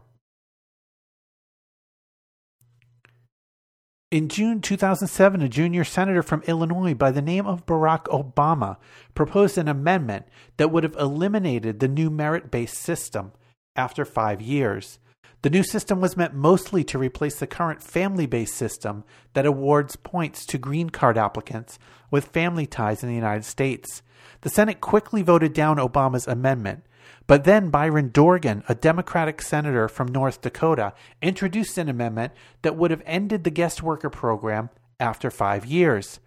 In June 2007, a junior senator from Illinois by the name of Barack Obama proposed an amendment that would have eliminated the new merit based system after five years. The new system was meant mostly to replace the current family based system that awards points to green card applicants with family ties in the United States. The Senate quickly voted down Obama's amendment, but then Byron Dorgan, a Democratic senator from North Dakota, introduced an amendment that would have ended the guest worker program after five years.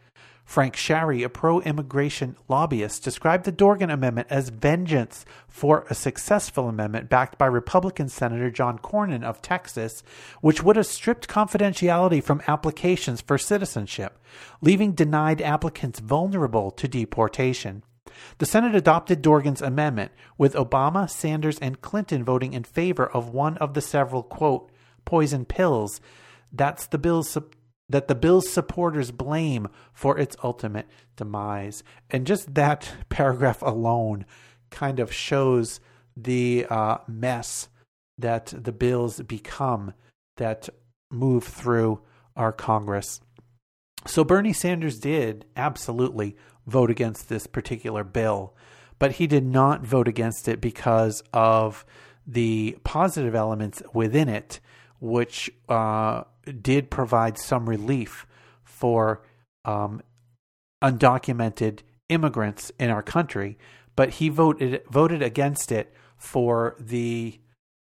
Frank Sharry, a pro immigration lobbyist, described the Dorgan Amendment as vengeance for a successful amendment backed by Republican Senator John Cornyn of Texas, which would have stripped confidentiality from applications for citizenship, leaving denied applicants vulnerable to deportation. The Senate adopted Dorgan's amendment, with Obama, Sanders, and Clinton voting in favor of one of the several, quote, poison pills that's the bill's that the bill's supporters blame for its ultimate demise. And just that paragraph alone kind of shows the uh, mess that the bills become that move through our Congress. So Bernie Sanders did absolutely vote against this particular bill, but he did not vote against it because of the positive elements within it, which uh, did provide some relief for um, undocumented immigrants in our country. But he voted voted against it for the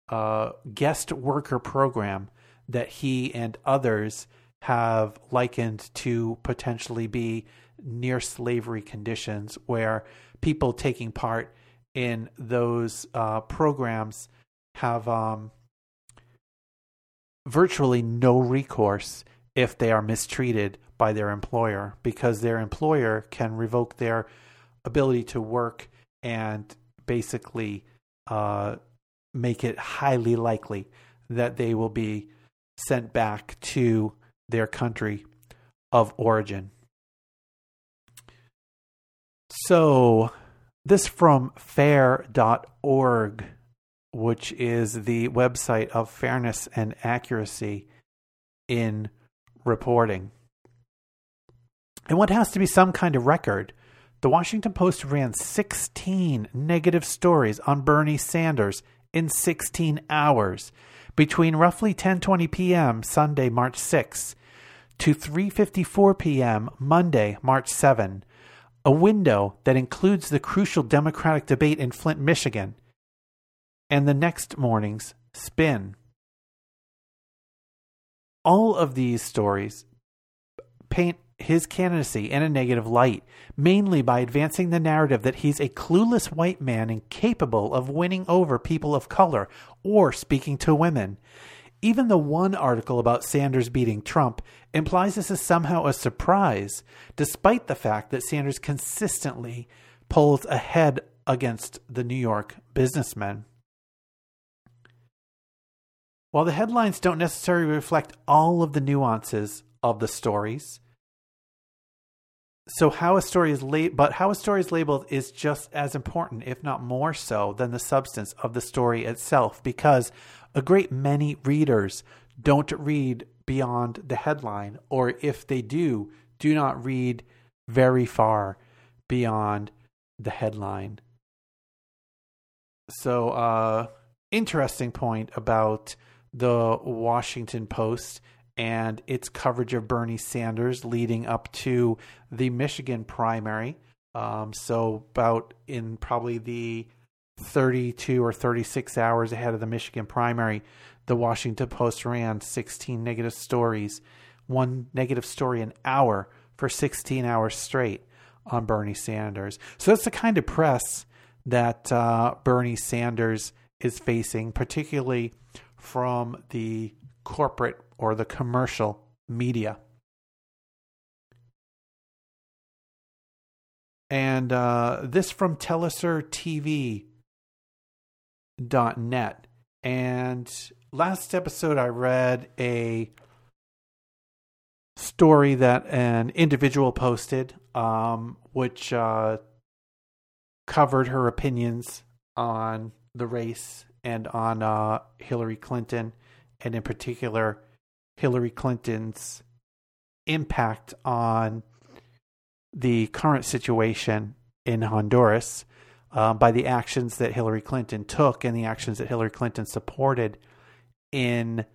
uh, guest worker program that he and others have likened to potentially be near slavery conditions where people taking part in those uh, programs have um, virtually no recourse if they are mistreated by their employer because their employer can revoke their ability to work and basically uh, make it highly likely that they will be sent back to their country of origin. So, this from fair.org, which is the website of fairness and accuracy in reporting. And what has to be some kind of record? The Washington Post ran 16 negative stories on Bernie Sanders in 16 hours between roughly 10:20 p.m. Sunday, March 6 to 3:54 p.m. Monday, March 7 a window that includes the crucial Democratic debate in Flint, Michigan, and the next morning's spin. All of these stories paint his candidacy in a negative light, mainly by advancing the narrative that he's a clueless white man incapable of winning over people of color or speaking to women. Even the one article about Sanders beating Trump implies this is somehow a surprise, despite the fact that Sanders consistently pulls ahead against the New York businessmen. While the headlines don't necessarily reflect all of the nuances of the stories, so how a story is la- but how a story is labeled is just as important, if not more so, than the substance of the story itself, because a great many readers don't read beyond the headline, or if they do, do not read very far beyond the headline. So, uh, interesting point about the Washington Post and its coverage of Bernie Sanders leading up to the Michigan primary. Um, so, about in probably the 32 or 36 hours ahead of the Michigan primary, the Washington Post ran 16 negative stories, one negative story an hour for 16 hours straight on Bernie Sanders. So, that's the kind of press that uh, Bernie Sanders is facing, particularly from the corporate or the commercial media. And uh, this from TelesurTV.net. And last episode, I read a story that an individual posted, um, which uh, covered her opinions on the race and on uh, Hillary Clinton, and in particular, Hillary Clinton's impact on the current situation in Honduras uh, by the actions that Hillary Clinton took and the actions that Hillary Clinton supported in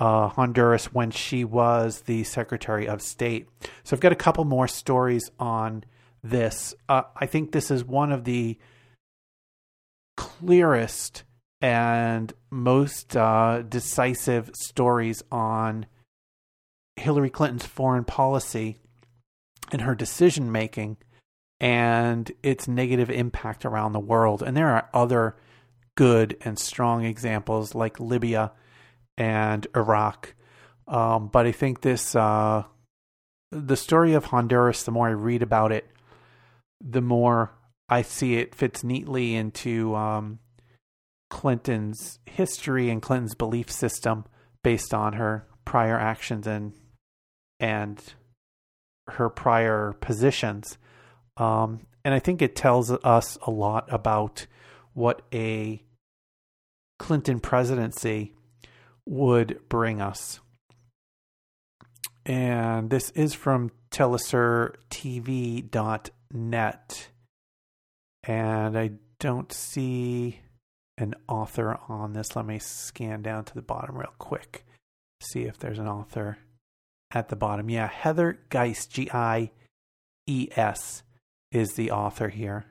uh, Honduras when she was the Secretary of State. So I've got a couple more stories on this. Uh, I think this is one of the clearest and most uh, decisive stories on Hillary Clinton's foreign policy and her decision making and its negative impact around the world. And there are other good and strong examples like Libya and Iraq. Um, but I think this, uh, the story of Honduras, the more I read about it, the more I see it fits neatly into um, Clinton's history and Clinton's belief system based on her prior actions and and her prior positions. Um, and I think it tells us a lot about what a Clinton presidency would bring us. And this is from telesurtv.net. And I don't see an author on this. Let me scan down to the bottom real quick. See if there's an author at the bottom. Yeah, Heather Gies, G I E S, is the author here.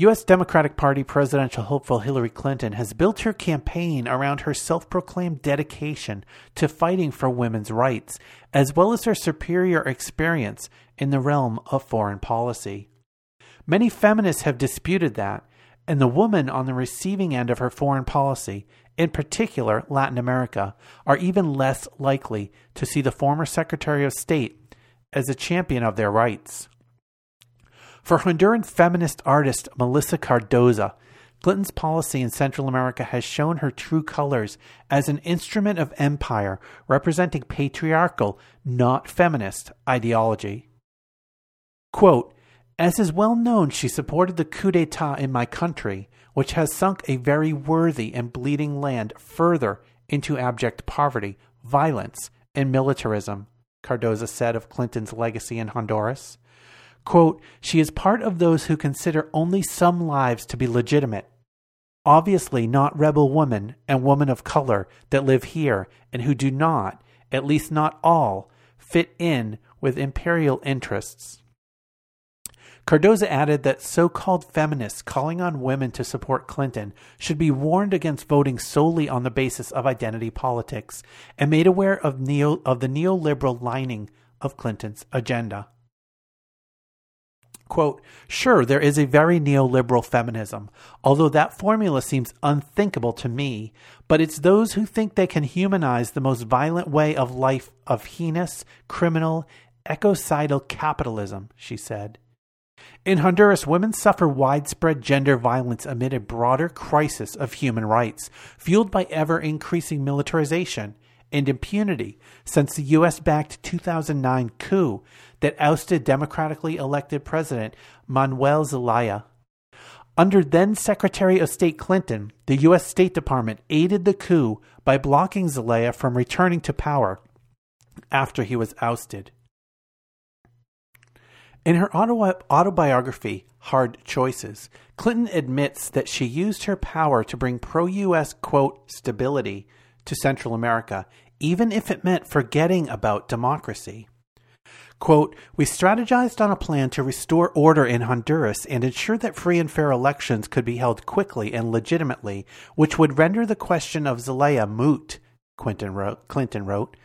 U.S. Democratic Party presidential hopeful Hillary Clinton has built her campaign around her self proclaimed dedication to fighting for women's rights, as well as her superior experience in the realm of foreign policy. Many feminists have disputed that, and the women on the receiving end of her foreign policy, in particular Latin America, are even less likely to see the former Secretary of State as a champion of their rights. For Honduran feminist artist Melissa Cardoza, Clinton's policy in Central America has shown her true colors as an instrument of empire representing patriarchal, not feminist ideology. Quote, as is well known, she supported the coup d'etat in my country, which has sunk a very worthy and bleeding land further into abject poverty, violence, and militarism, Cardoza said of Clinton's legacy in Honduras. Quote, she is part of those who consider only some lives to be legitimate. Obviously, not rebel women and women of color that live here and who do not, at least not all, fit in with imperial interests. Cardoza added that so called feminists calling on women to support Clinton should be warned against voting solely on the basis of identity politics and made aware of, neo, of the neoliberal lining of Clinton's agenda. Quote, sure, there is a very neoliberal feminism, although that formula seems unthinkable to me, but it's those who think they can humanize the most violent way of life of heinous, criminal, ecocidal capitalism, she said. In Honduras, women suffer widespread gender violence amid a broader crisis of human rights, fueled by ever increasing militarization and impunity since the U.S. backed 2009 coup that ousted democratically elected President Manuel Zelaya. Under then Secretary of State Clinton, the U.S. State Department aided the coup by blocking Zelaya from returning to power after he was ousted. In her autobiography, Hard Choices, Clinton admits that she used her power to bring pro US, quote, stability to Central America, even if it meant forgetting about democracy. Quote, we strategized on a plan to restore order in Honduras and ensure that free and fair elections could be held quickly and legitimately, which would render the question of Zelaya moot, Clinton wrote. Clinton wrote.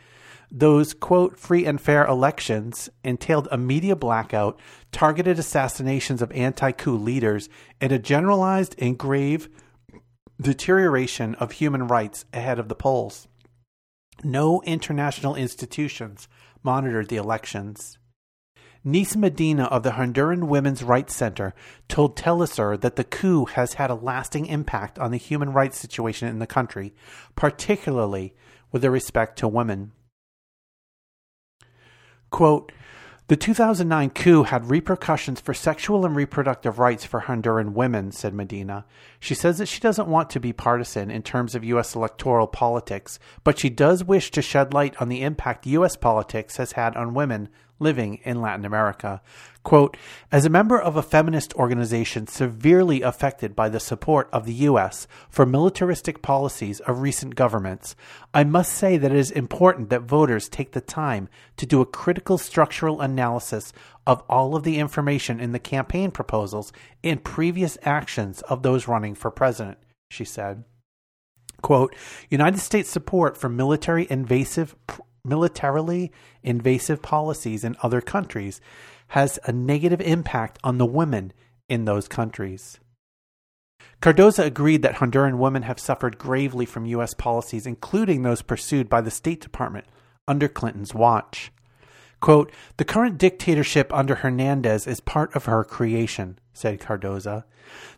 Those, quote, free and fair elections entailed a media blackout, targeted assassinations of anti coup leaders, and a generalized and grave deterioration of human rights ahead of the polls. No international institutions monitored the elections. Nice Medina of the Honduran Women's Rights Center told Telesur that the coup has had a lasting impact on the human rights situation in the country, particularly with respect to women. Quote, the 2009 coup had repercussions for sexual and reproductive rights for Honduran women, said Medina. She says that she doesn't want to be partisan in terms of U.S. electoral politics, but she does wish to shed light on the impact U.S. politics has had on women living in Latin America. Quote, as a member of a feminist organization severely affected by the support of the U.S. for militaristic policies of recent governments, I must say that it is important that voters take the time to do a critical structural analysis of all of the information in the campaign proposals and previous actions of those running for president, she said. Quote, United States support for military invasive militarily invasive policies in other countries has a negative impact on the women in those countries. Cardoza agreed that Honduran women have suffered gravely from U.S. policies, including those pursued by the State Department under Clinton's watch. Quote, the current dictatorship under Hernandez is part of her creation, said Cardoza.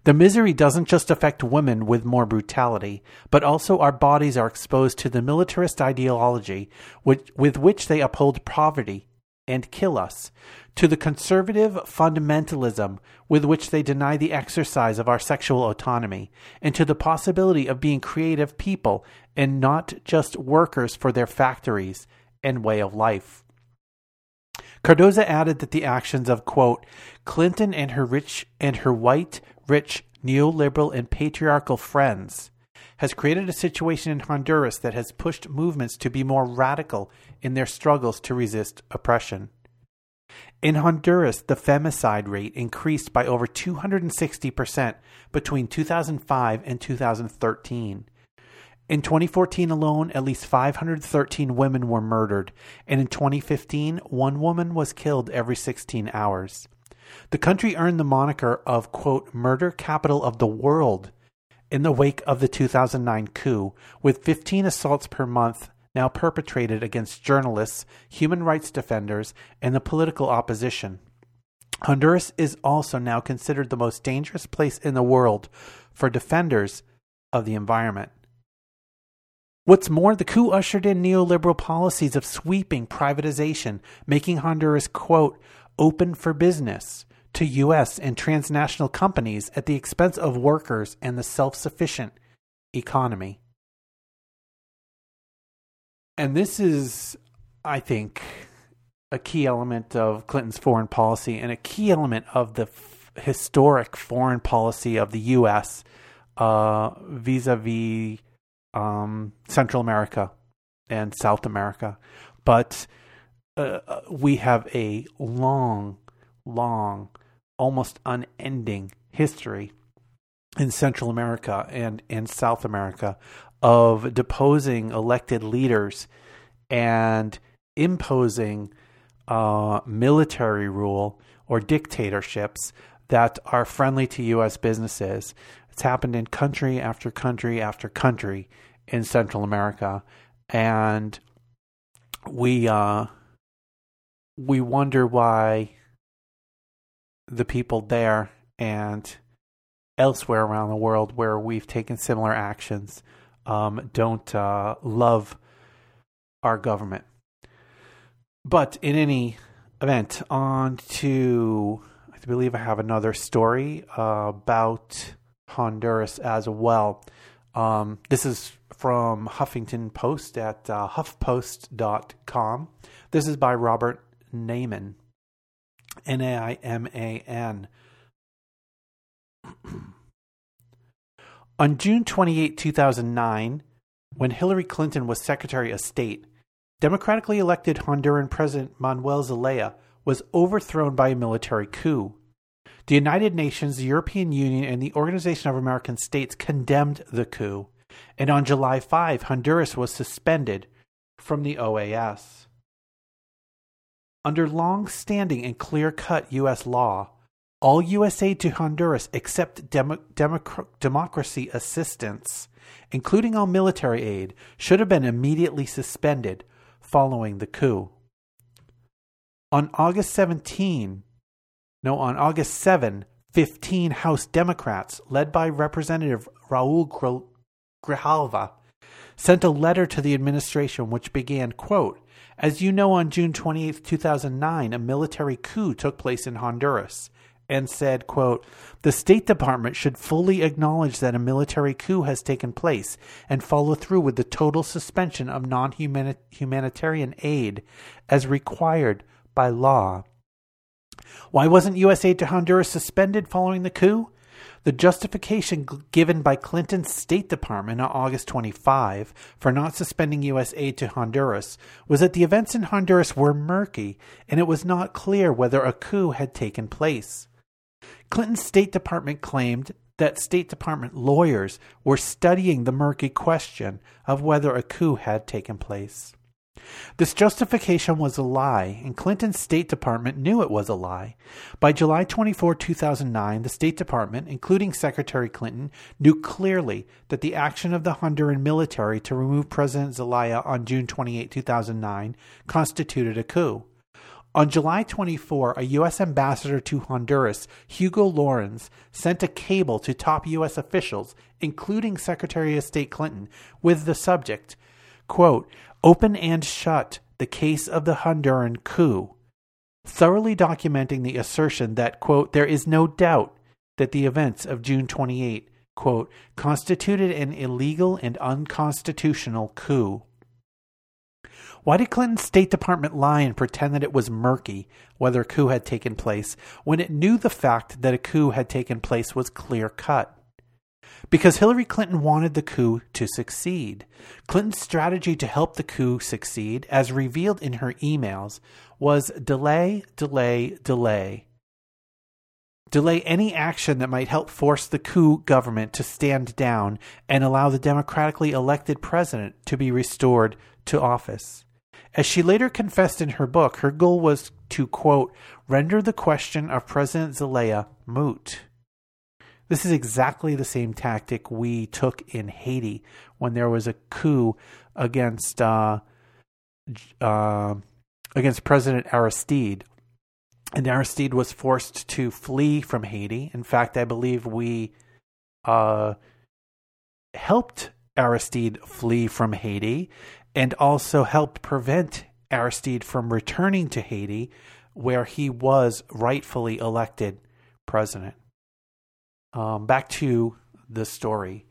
The misery doesn't just affect women with more brutality, but also our bodies are exposed to the militarist ideology with, with which they uphold poverty and kill us, to the conservative fundamentalism with which they deny the exercise of our sexual autonomy, and to the possibility of being creative people and not just workers for their factories and way of life. Cardoza added that the actions of quote Clinton and her rich and her white, rich, neoliberal and patriarchal friends has created a situation in Honduras that has pushed movements to be more radical in their struggles to resist oppression. In Honduras, the femicide rate increased by over 260% between 2005 and 2013. In 2014 alone, at least 513 women were murdered, and in 2015, one woman was killed every 16 hours. The country earned the moniker of, quote, murder capital of the world in the wake of the 2009 coup, with 15 assaults per month now perpetrated against journalists, human rights defenders, and the political opposition. Honduras is also now considered the most dangerous place in the world for defenders of the environment. What's more, the coup ushered in neoliberal policies of sweeping privatization, making Honduras, quote, open for business to U.S. and transnational companies at the expense of workers and the self sufficient economy. And this is, I think, a key element of Clinton's foreign policy and a key element of the f- historic foreign policy of the U.S. Uh, vis a vis um, Central America and South America. But uh, uh, we have a long, long, almost unending history in Central America and in South America of deposing elected leaders and imposing uh, military rule or dictatorships that are friendly to U.S. businesses. It's happened in country after country after country in Central America, and we uh, we wonder why the people there and elsewhere around the world where we've taken similar actions um, don't uh, love our government. But in any event, on to I believe I have another story uh, about Honduras as well. Um, this is from Huffington Post at uh, huffpost.com. This is by Robert Naiman, N A I M A N. On June 28, 2009, when Hillary Clinton was Secretary of State, democratically elected Honduran President Manuel Zelaya was overthrown by a military coup. The United Nations, the European Union, and the Organization of American States condemned the coup, and on July 5, Honduras was suspended from the OAS. Under long standing and clear cut U.S. law, all U.S. aid to Honduras except Demo- Democ- democracy assistance, including all military aid, should have been immediately suspended following the coup. On August 17, no, on August 7, 15 House Democrats, led by Representative Raul Grijalva, sent a letter to the administration which began, quote, As you know, on June 28, 2009, a military coup took place in Honduras and said, quote, The State Department should fully acknowledge that a military coup has taken place and follow through with the total suspension of non humanitarian aid as required by law. Why wasn't U.S. aid to Honduras suspended following the coup? The justification given by Clinton's State Department on August 25 for not suspending U.S. aid to Honduras was that the events in Honduras were murky and it was not clear whether a coup had taken place. Clinton's State Department claimed that State Department lawyers were studying the murky question of whether a coup had taken place. This justification was a lie, and Clinton's State Department knew it was a lie. By July 24, 2009, the State Department, including Secretary Clinton, knew clearly that the action of the Honduran military to remove President Zelaya on June 28, 2009, constituted a coup. On July 24, a U.S. ambassador to Honduras, Hugo Llorens, sent a cable to top U.S. officials, including Secretary of State Clinton, with the subject, quote, Open and Shut, the case of the Honduran coup, thoroughly documenting the assertion that, quote, there is no doubt that the events of June 28, quote, constituted an illegal and unconstitutional coup, why did Clinton's State Department lie and pretend that it was murky whether a coup had taken place when it knew the fact that a coup had taken place was clear cut? Because Hillary Clinton wanted the coup to succeed. Clinton's strategy to help the coup succeed, as revealed in her emails, was delay, delay, delay. Delay any action that might help force the coup government to stand down and allow the democratically elected president to be restored to office. As she later confessed in her book, her goal was to, quote, render the question of President Zelaya moot. This is exactly the same tactic we took in Haiti when there was a coup against uh, uh, against President Aristide, and Aristide was forced to flee from Haiti. In fact, I believe we uh, helped Aristide flee from Haiti, and also helped prevent Aristide from returning to Haiti, where he was rightfully elected president. Um, back to the story.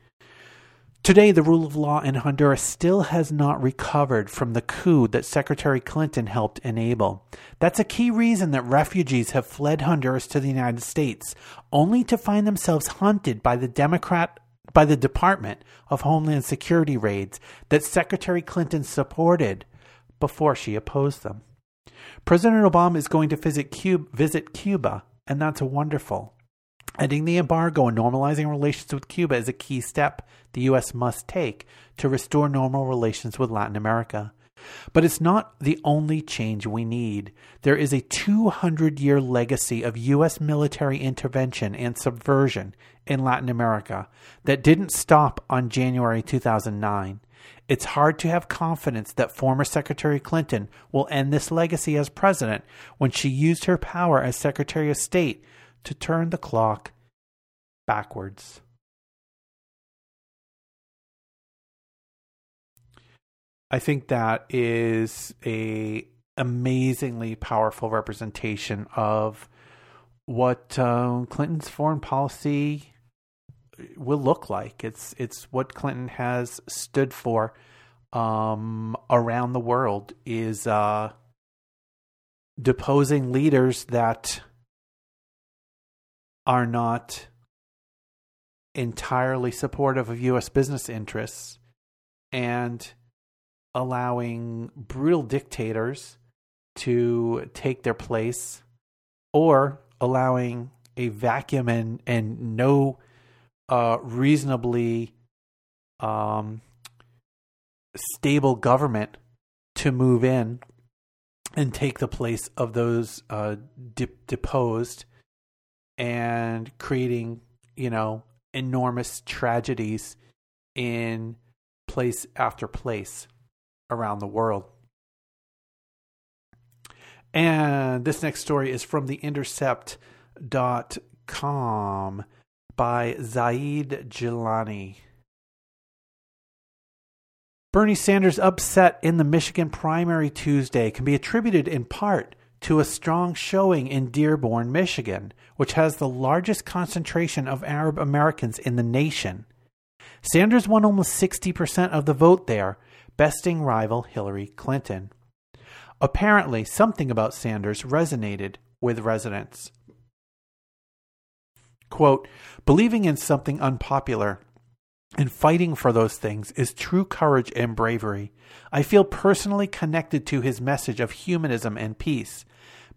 Today, the rule of law in Honduras still has not recovered from the coup that Secretary Clinton helped enable. That's a key reason that refugees have fled Honduras to the United States, only to find themselves hunted by the Democrat by the Department of Homeland Security raids that Secretary Clinton supported before she opposed them. President Obama is going to visit Cuba, visit Cuba, and that's wonderful. Ending the embargo and normalizing relations with Cuba is a key step the U.S. must take to restore normal relations with Latin America. But it's not the only change we need. There is a 200 year legacy of U.S. military intervention and subversion in Latin America that didn't stop on January 2009. It's hard to have confidence that former Secretary Clinton will end this legacy as president when she used her power as Secretary of State to turn the clock backwards. I think that is a amazingly powerful representation of what uh, Clinton's foreign policy will look like. It's it's what Clinton has stood for um, around the world is uh, deposing leaders that are not entirely supportive of U.S. business interests and allowing brutal dictators to take their place or allowing a vacuum and, and no uh, reasonably um, stable government to move in and take the place of those uh, de- deposed and creating, you know, enormous tragedies in place after place around the world. And this next story is from the intercept.com by Zaid Jilani. Bernie Sanders' upset in the Michigan primary Tuesday can be attributed in part to a strong showing in Dearborn, Michigan, which has the largest concentration of Arab Americans in the nation. Sanders won almost 60% of the vote there, besting rival Hillary Clinton. Apparently, something about Sanders resonated with residents. Quote, believing in something unpopular and fighting for those things is true courage and bravery. I feel personally connected to his message of humanism and peace.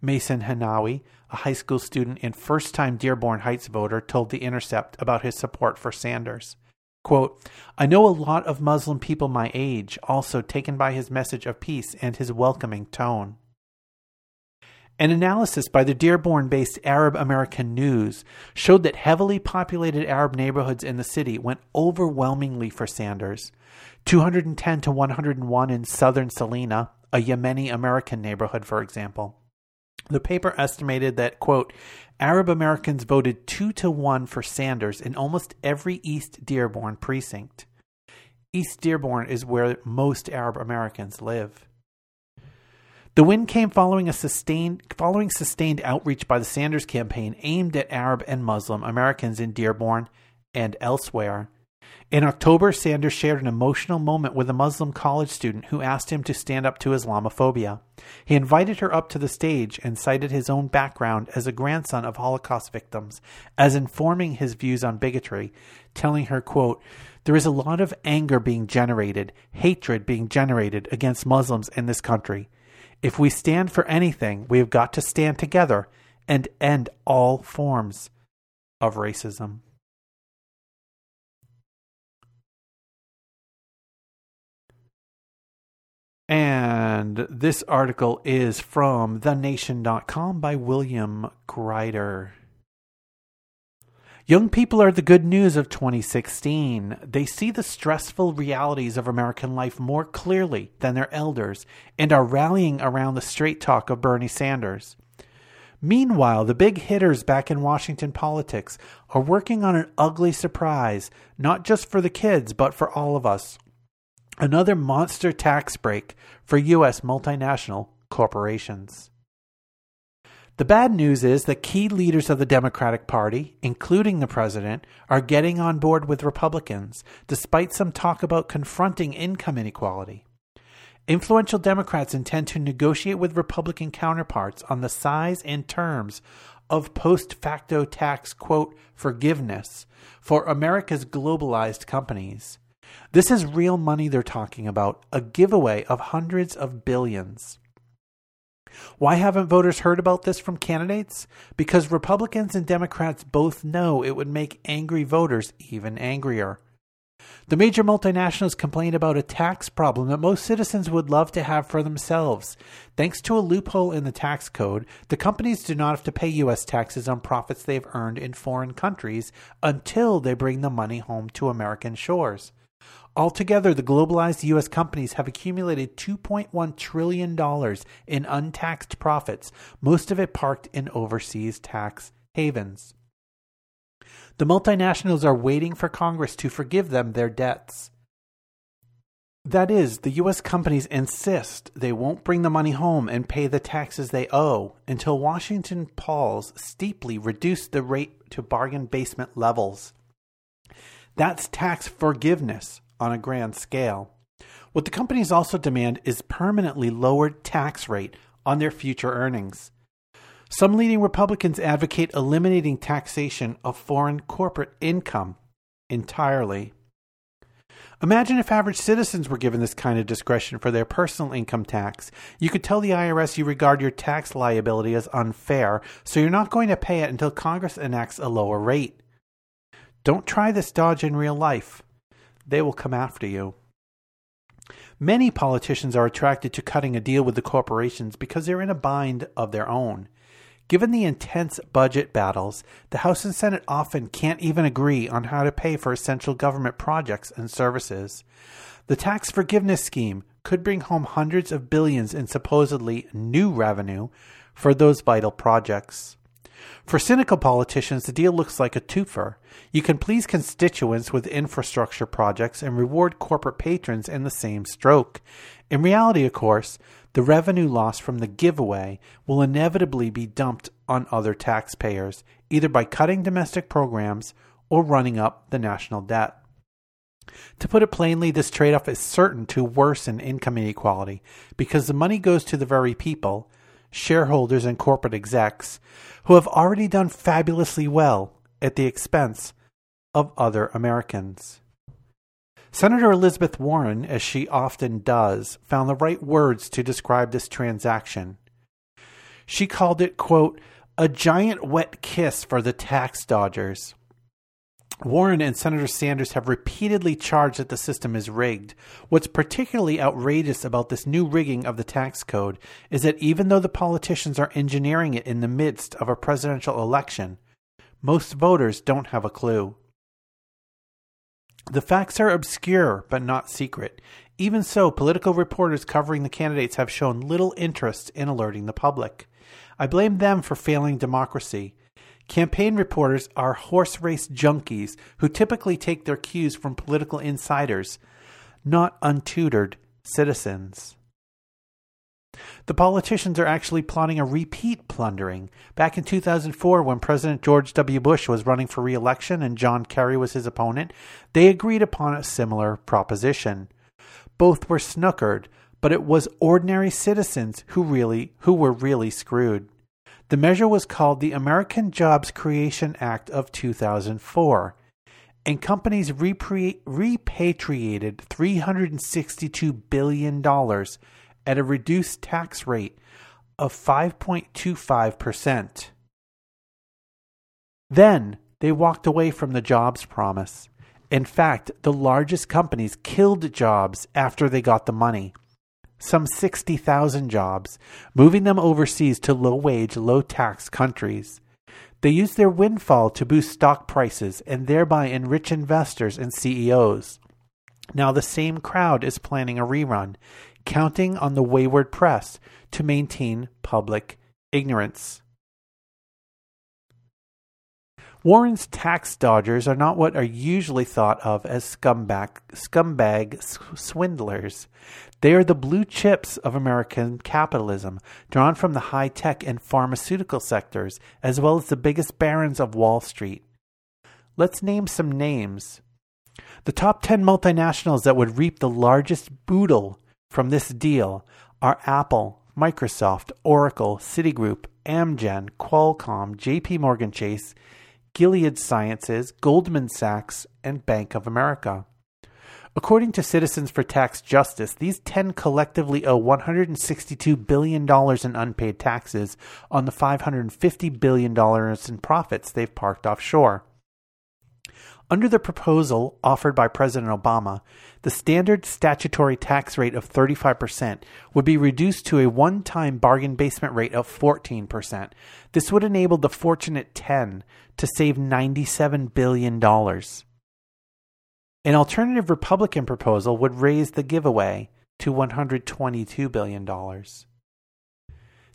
Mason Hanawi, a high school student and first time Dearborn Heights voter, told The Intercept about his support for Sanders. Quote, I know a lot of Muslim people my age, also taken by his message of peace and his welcoming tone. An analysis by the Dearborn based Arab American News showed that heavily populated Arab neighborhoods in the city went overwhelmingly for Sanders 210 to 101 in southern Salina, a Yemeni American neighborhood, for example. The paper estimated that, quote, Arab Americans voted two to one for Sanders in almost every East Dearborn precinct. East Dearborn is where most Arab Americans live. The win came following a sustained following sustained outreach by the Sanders campaign aimed at Arab and Muslim Americans in Dearborn and elsewhere. In October, Sanders shared an emotional moment with a Muslim college student who asked him to stand up to Islamophobia. He invited her up to the stage and cited his own background as a grandson of Holocaust victims as informing his views on bigotry, telling her, quote, there is a lot of anger being generated, hatred being generated against Muslims in this country. If we stand for anything, we have got to stand together and end all forms of racism. And this article is from thenation.com by William Greider. Young people are the good news of 2016. They see the stressful realities of American life more clearly than their elders and are rallying around the straight talk of Bernie Sanders. Meanwhile, the big hitters back in Washington politics are working on an ugly surprise, not just for the kids, but for all of us another monster tax break for U.S. multinational corporations. The bad news is that key leaders of the Democratic Party, including the president, are getting on board with Republicans, despite some talk about confronting income inequality. Influential Democrats intend to negotiate with Republican counterparts on the size and terms of post facto tax, quote, forgiveness for America's globalized companies. This is real money they're talking about, a giveaway of hundreds of billions. Why haven't voters heard about this from candidates? Because Republicans and Democrats both know it would make angry voters even angrier. The major multinationals complain about a tax problem that most citizens would love to have for themselves. Thanks to a loophole in the tax code, the companies do not have to pay U.S. taxes on profits they've earned in foreign countries until they bring the money home to American shores. Altogether, the globalized U.S. companies have accumulated $2.1 trillion in untaxed profits, most of it parked in overseas tax havens. The multinationals are waiting for Congress to forgive them their debts. That is, the U.S. companies insist they won't bring the money home and pay the taxes they owe until Washington pols steeply reduce the rate to bargain basement levels. That's tax forgiveness on a grand scale. What the companies also demand is permanently lowered tax rate on their future earnings. Some leading Republicans advocate eliminating taxation of foreign corporate income entirely. Imagine if average citizens were given this kind of discretion for their personal income tax. You could tell the IRS you regard your tax liability as unfair, so you're not going to pay it until Congress enacts a lower rate. Don't try this dodge in real life. They will come after you. Many politicians are attracted to cutting a deal with the corporations because they're in a bind of their own. Given the intense budget battles, the House and Senate often can't even agree on how to pay for essential government projects and services. The tax forgiveness scheme could bring home hundreds of billions in supposedly new revenue for those vital projects. For cynical politicians, the deal looks like a twofer. You can please constituents with infrastructure projects and reward corporate patrons in the same stroke. In reality, of course, the revenue loss from the giveaway will inevitably be dumped on other taxpayers, either by cutting domestic programs or running up the national debt. To put it plainly, this trade off is certain to worsen income inequality because the money goes to the very people, shareholders and corporate execs, who have already done fabulously well at the expense of other Americans. Senator Elizabeth Warren, as she often does, found the right words to describe this transaction. She called it, quote, a giant wet kiss for the tax dodgers. Warren and Senator Sanders have repeatedly charged that the system is rigged. What's particularly outrageous about this new rigging of the tax code is that even though the politicians are engineering it in the midst of a presidential election, most voters don't have a clue. The facts are obscure but not secret. Even so, political reporters covering the candidates have shown little interest in alerting the public. I blame them for failing democracy. Campaign reporters are horse race junkies who typically take their cues from political insiders, not untutored citizens. The politicians are actually plotting a repeat plundering. Back in 2004, when President George W. Bush was running for re election and John Kerry was his opponent, they agreed upon a similar proposition. Both were snookered, but it was ordinary citizens who really who were really screwed. The measure was called the American Jobs Creation Act of 2004, and companies repri- repatriated $362 billion at a reduced tax rate of 5.25%. Then they walked away from the jobs promise. In fact, the largest companies killed jobs after they got the money. Some 60,000 jobs, moving them overseas to low wage, low tax countries. They used their windfall to boost stock prices and thereby enrich investors and CEOs. Now, the same crowd is planning a rerun, counting on the wayward press to maintain public ignorance. Warren's tax dodgers are not what are usually thought of as scumbag, scumbag swindlers. They are the blue chips of American capitalism, drawn from the high tech and pharmaceutical sectors, as well as the biggest barons of Wall Street. Let's name some names. The top 10 multinationals that would reap the largest boodle from this deal are Apple, Microsoft, Oracle, Citigroup, Amgen, Qualcomm, JP Morgan Chase, Gilead Sciences, Goldman Sachs, and Bank of America. According to Citizens for Tax Justice, these 10 collectively owe $162 billion in unpaid taxes on the $550 billion in profits they've parked offshore. Under the proposal offered by President Obama, the standard statutory tax rate of 35% would be reduced to a one time bargain basement rate of 14%. This would enable the fortunate 10 to save $97 billion. An alternative Republican proposal would raise the giveaway to $122 billion.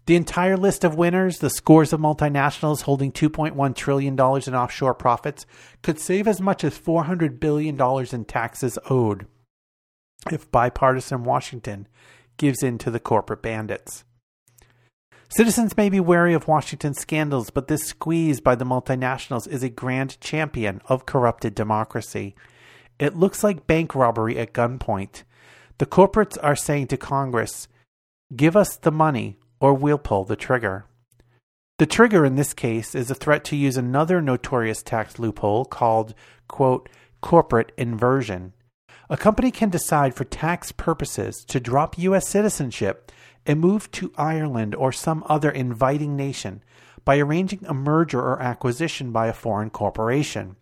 The entire list of winners, the scores of multinationals holding $2.1 trillion in offshore profits, could save as much as $400 billion in taxes owed if bipartisan Washington gives in to the corporate bandits. Citizens may be wary of Washington's scandals, but this squeeze by the multinationals is a grand champion of corrupted democracy. It looks like bank robbery at gunpoint. The corporates are saying to Congress, give us the money or we'll pull the trigger. The trigger in this case is a threat to use another notorious tax loophole called, quote, corporate inversion. A company can decide for tax purposes to drop U.S. citizenship and move to Ireland or some other inviting nation by arranging a merger or acquisition by a foreign corporation.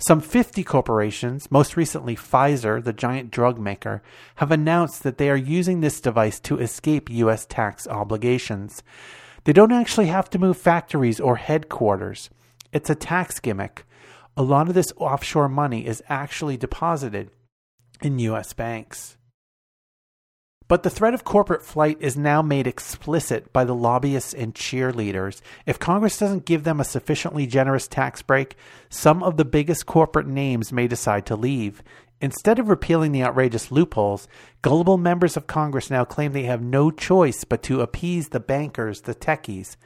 Some 50 corporations, most recently Pfizer, the giant drug maker, have announced that they are using this device to escape U.S. tax obligations. They don't actually have to move factories or headquarters. It's a tax gimmick. A lot of this offshore money is actually deposited in U.S. banks. But the threat of corporate flight is now made explicit by the lobbyists and cheerleaders. If Congress doesn't give them a sufficiently generous tax break, some of the biggest corporate names may decide to leave. Instead of repealing the outrageous loopholes, gullible members of Congress now claim they have no choice but to appease the bankers, the techies,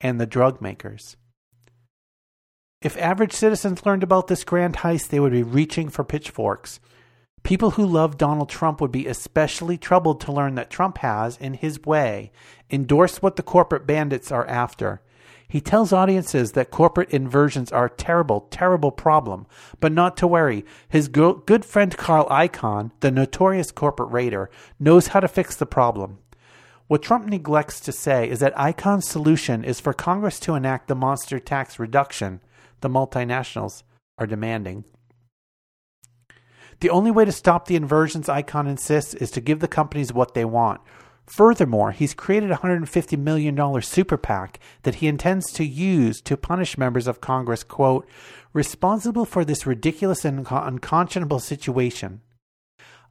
and the drug makers. If average citizens learned about this grand heist, they would be reaching for pitchforks. People who love Donald Trump would be especially troubled to learn that Trump has, in his way, endorsed what the corporate bandits are after. He tells audiences that corporate inversions are a terrible, terrible problem, but not to worry. His go- good friend Carl Icahn, the notorious corporate raider, knows how to fix the problem. What Trump neglects to say is that Icahn's solution is for Congress to enact the monster tax reduction the multinationals are demanding. The only way to stop the inversions, Icahn insists, is to give the companies what they want. Furthermore, he's created a $150 million super PAC that he intends to use to punish members of Congress, quote, responsible for this ridiculous and unconscionable situation.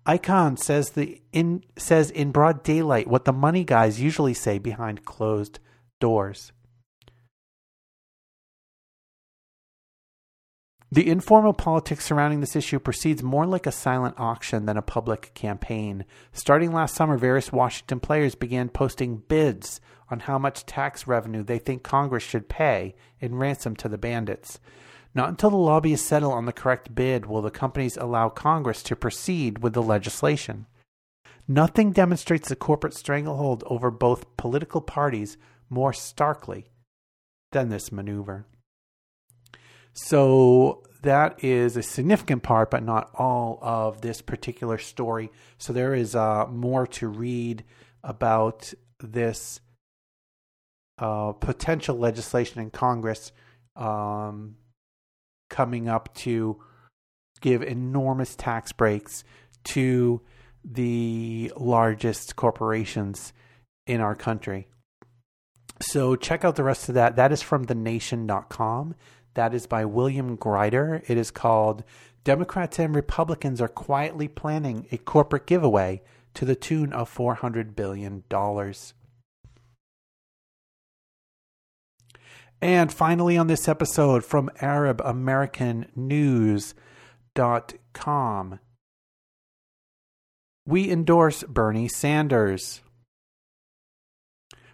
Icahn says, the in, says in broad daylight what the money guys usually say behind closed doors. The informal politics surrounding this issue proceeds more like a silent auction than a public campaign. Starting last summer, various Washington players began posting bids on how much tax revenue they think Congress should pay in ransom to the bandits. Not until the lobbyists settle on the correct bid will the companies allow Congress to proceed with the legislation. Nothing demonstrates the corporate stranglehold over both political parties more starkly than this maneuver. So that is a significant part, but not all of this particular story. So there is uh, more to read about this uh, potential legislation in Congress um, coming up to give enormous tax breaks to the largest corporations in our country. So check out the rest of that. That is from thenation.com. That is by William Greider. It is called Democrats and Republicans Are Quietly Planning a Corporate Giveaway to the Tune of $400 Billion. And finally, on this episode from ArabAmericanNews.com, we endorse Bernie Sanders.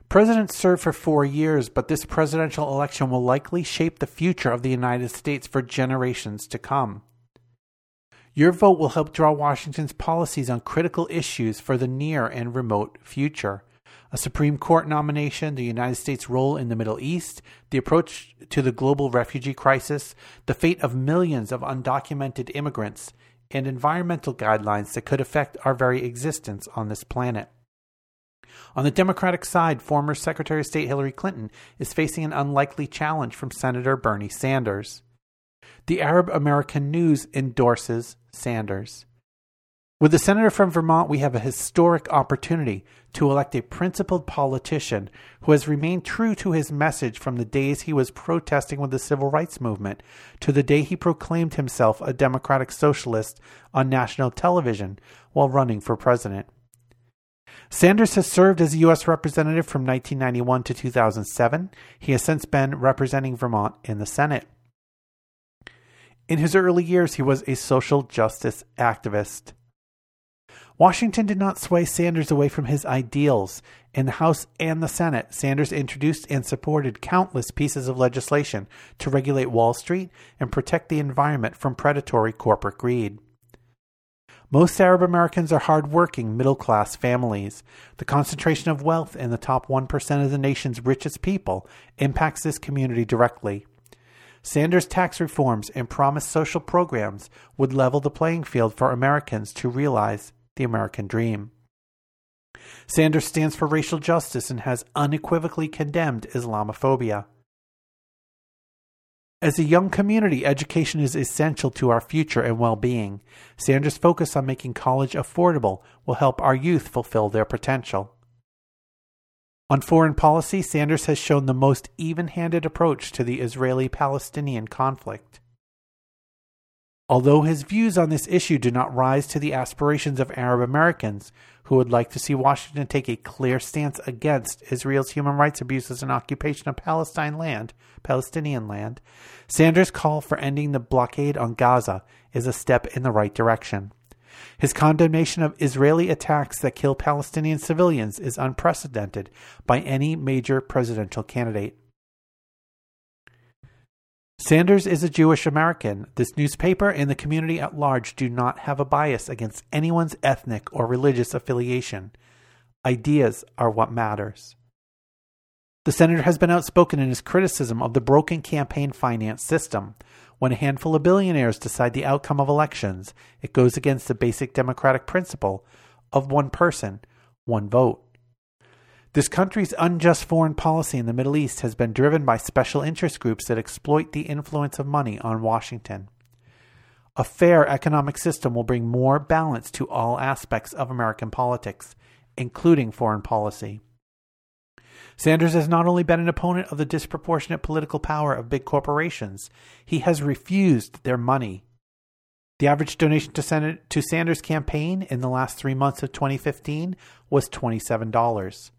Presidents serve for four years, but this presidential election will likely shape the future of the United States for generations to come. Your vote will help draw Washington's policies on critical issues for the near and remote future. A Supreme Court nomination, the United States' role in the Middle East, the approach to the global refugee crisis, the fate of millions of undocumented immigrants, and environmental guidelines that could affect our very existence on this planet. On the Democratic side, former Secretary of State Hillary Clinton is facing an unlikely challenge from Senator Bernie Sanders. The Arab American News endorses Sanders. With the senator from Vermont, we have a historic opportunity to elect a principled politician who has remained true to his message from the days he was protesting with the civil rights movement to the day he proclaimed himself a democratic socialist on national television while running for president. Sanders has served as a U.S. Representative from 1991 to 2007. He has since been representing Vermont in the Senate. In his early years, he was a social justice activist. Washington did not sway Sanders away from his ideals. In the House and the Senate, Sanders introduced and supported countless pieces of legislation to regulate Wall Street and protect the environment from predatory corporate greed. Most Arab Americans are hardworking, middle class families. The concentration of wealth in the top 1% of the nation's richest people impacts this community directly. Sanders' tax reforms and promised social programs would level the playing field for Americans to realize the American dream. Sanders stands for racial justice and has unequivocally condemned Islamophobia. As a young community, education is essential to our future and well being. Sanders' focus on making college affordable will help our youth fulfill their potential. On foreign policy, Sanders has shown the most even handed approach to the Israeli Palestinian conflict. Although his views on this issue do not rise to the aspirations of Arab Americans, who would like to see Washington take a clear stance against Israel's human rights abuses and occupation of Palestine land, Palestinian land, Sanders' call for ending the blockade on Gaza is a step in the right direction. His condemnation of Israeli attacks that kill Palestinian civilians is unprecedented by any major presidential candidate. Sanders is a Jewish American. This newspaper and the community at large do not have a bias against anyone's ethnic or religious affiliation. Ideas are what matters. The senator has been outspoken in his criticism of the broken campaign finance system. When a handful of billionaires decide the outcome of elections, it goes against the basic democratic principle of one person, one vote. This country's unjust foreign policy in the Middle East has been driven by special interest groups that exploit the influence of money on Washington. A fair economic system will bring more balance to all aspects of American politics, including foreign policy. Sanders has not only been an opponent of the disproportionate political power of big corporations, he has refused their money. The average donation to, to Sanders' campaign in the last three months of 2015 was $27.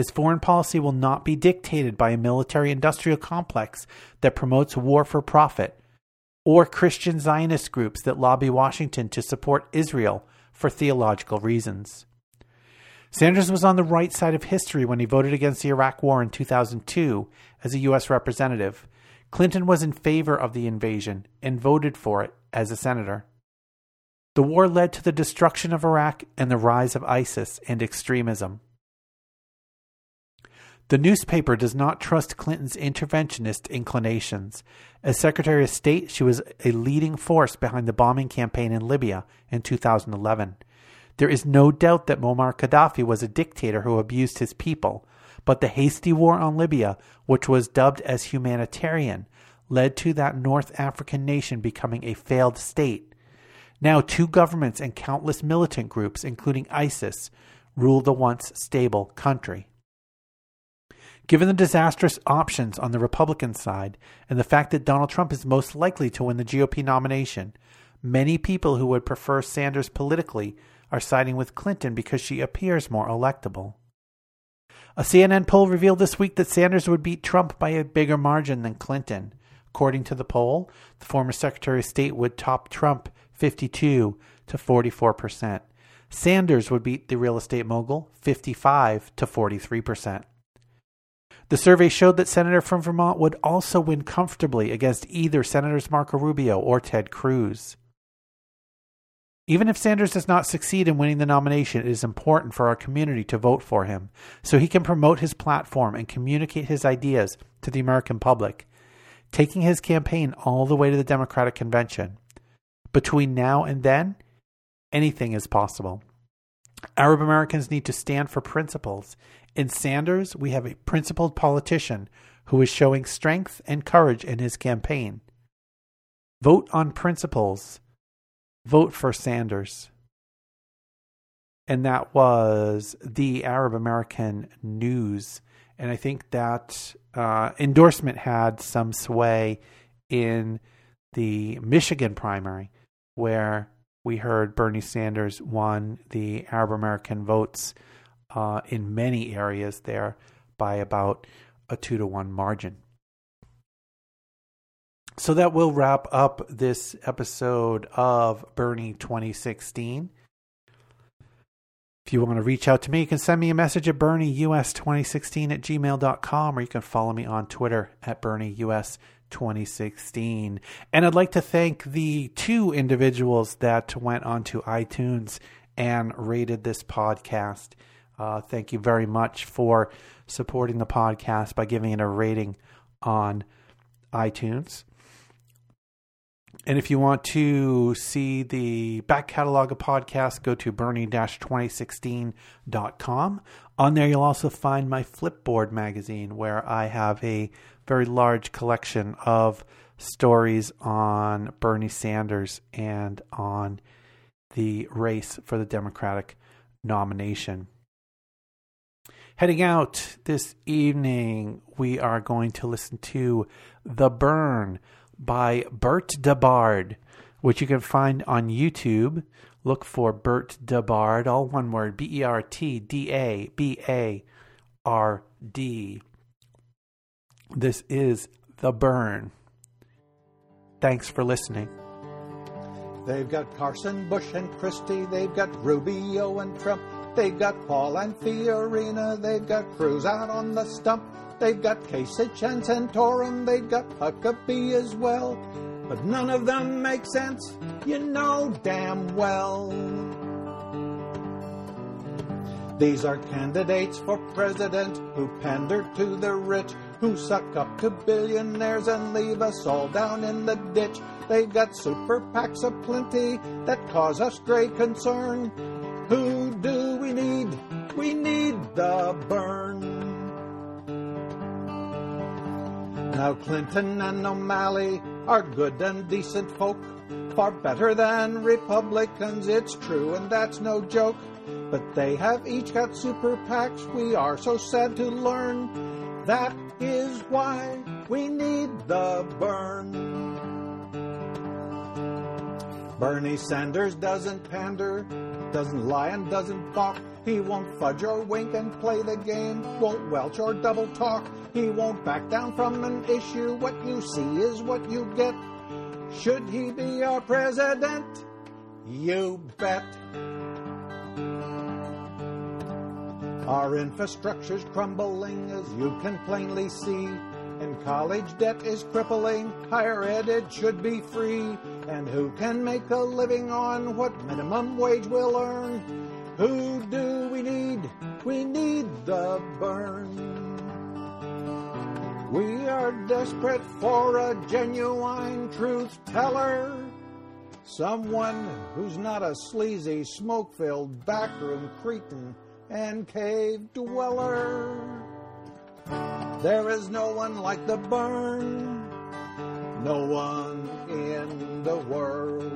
His foreign policy will not be dictated by a military industrial complex that promotes war for profit or Christian Zionist groups that lobby Washington to support Israel for theological reasons. Sanders was on the right side of history when he voted against the Iraq War in 2002 as a U.S. representative. Clinton was in favor of the invasion and voted for it as a senator. The war led to the destruction of Iraq and the rise of ISIS and extremism. The newspaper does not trust Clinton's interventionist inclinations. As Secretary of State, she was a leading force behind the bombing campaign in Libya in 2011. There is no doubt that Muammar Gaddafi was a dictator who abused his people, but the hasty war on Libya, which was dubbed as humanitarian, led to that North African nation becoming a failed state. Now, two governments and countless militant groups, including ISIS, rule the once stable country. Given the disastrous options on the Republican side and the fact that Donald Trump is most likely to win the GOP nomination, many people who would prefer Sanders politically are siding with Clinton because she appears more electable. A CNN poll revealed this week that Sanders would beat Trump by a bigger margin than Clinton. According to the poll, the former Secretary of State would top Trump 52 to 44 percent. Sanders would beat the real estate mogul 55 to 43 percent. The survey showed that Senator from Vermont would also win comfortably against either Senators Marco Rubio or Ted Cruz. Even if Sanders does not succeed in winning the nomination, it is important for our community to vote for him so he can promote his platform and communicate his ideas to the American public, taking his campaign all the way to the Democratic convention. Between now and then, anything is possible. Arab Americans need to stand for principles in Sanders, we have a principled politician who is showing strength and courage in his campaign. Vote on principles. Vote for Sanders. And that was the Arab American News. And I think that uh, endorsement had some sway in the Michigan primary, where we heard Bernie Sanders won the Arab American votes uh, in many areas there by about a two to one margin. So that will wrap up this episode of Bernie 2016. If you want to reach out to me, you can send me a message at BernieUS2016 at gmail.com or you can follow me on Twitter at BernieUS2016. And I'd like to thank the two individuals that went onto iTunes and rated this podcast. Uh, thank you very much for supporting the podcast by giving it a rating on iTunes. And if you want to see the back catalog of podcasts, go to bernie-2016.com. On there, you'll also find my Flipboard magazine, where I have a very large collection of stories on Bernie Sanders and on the race for the Democratic nomination. Heading out this evening, we are going to listen to The Bern by Bert DeBard, which you can find on YouTube. Look for Bert DeBard, all one word B E R T D A B A R D. This is The Bern. Thanks for listening. They've got Carson, Bush, and Christie. They've got Rubio and Trump. They've got Paul and Fiorina. They've got Cruz out on the stump. They've got Kasich and Santorum. They've got Huckabee as well. But none of them make sense, you know damn well. These are candidates for president who pander to the rich, who suck up to billionaires and leave us all down in the ditch. They've got super PACs aplenty that cause us great concern. Who do we need? We need the Bern. Now Clinton and O'Malley are good and decent folk, far better than Republicans, it's true, and that's no joke. But they have each got super PACs, we are so sad to learn. That is why we need the Bern. Bernie Sanders doesn't pander, doesn't lie and doesn't balk. He won't fudge or wink and play the game, won't welch or double talk. He won't back down from an issue. What you see is what you get. Should he be our president? You bet. Our infrastructure's crumbling, as you can plainly see. And college debt is crippling, higher ed it should be free. And who can make a living on what minimum wage we'll earn? Who do we need? We need the Bern. We are desperate for a genuine truth teller. Someone who's not a sleazy, smoke filled backroom cretin and cave dweller. There is no one like the Bern, no one in the world.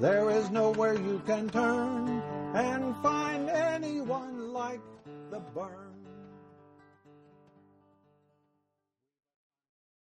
There is nowhere you can turn and find anyone like the Bern.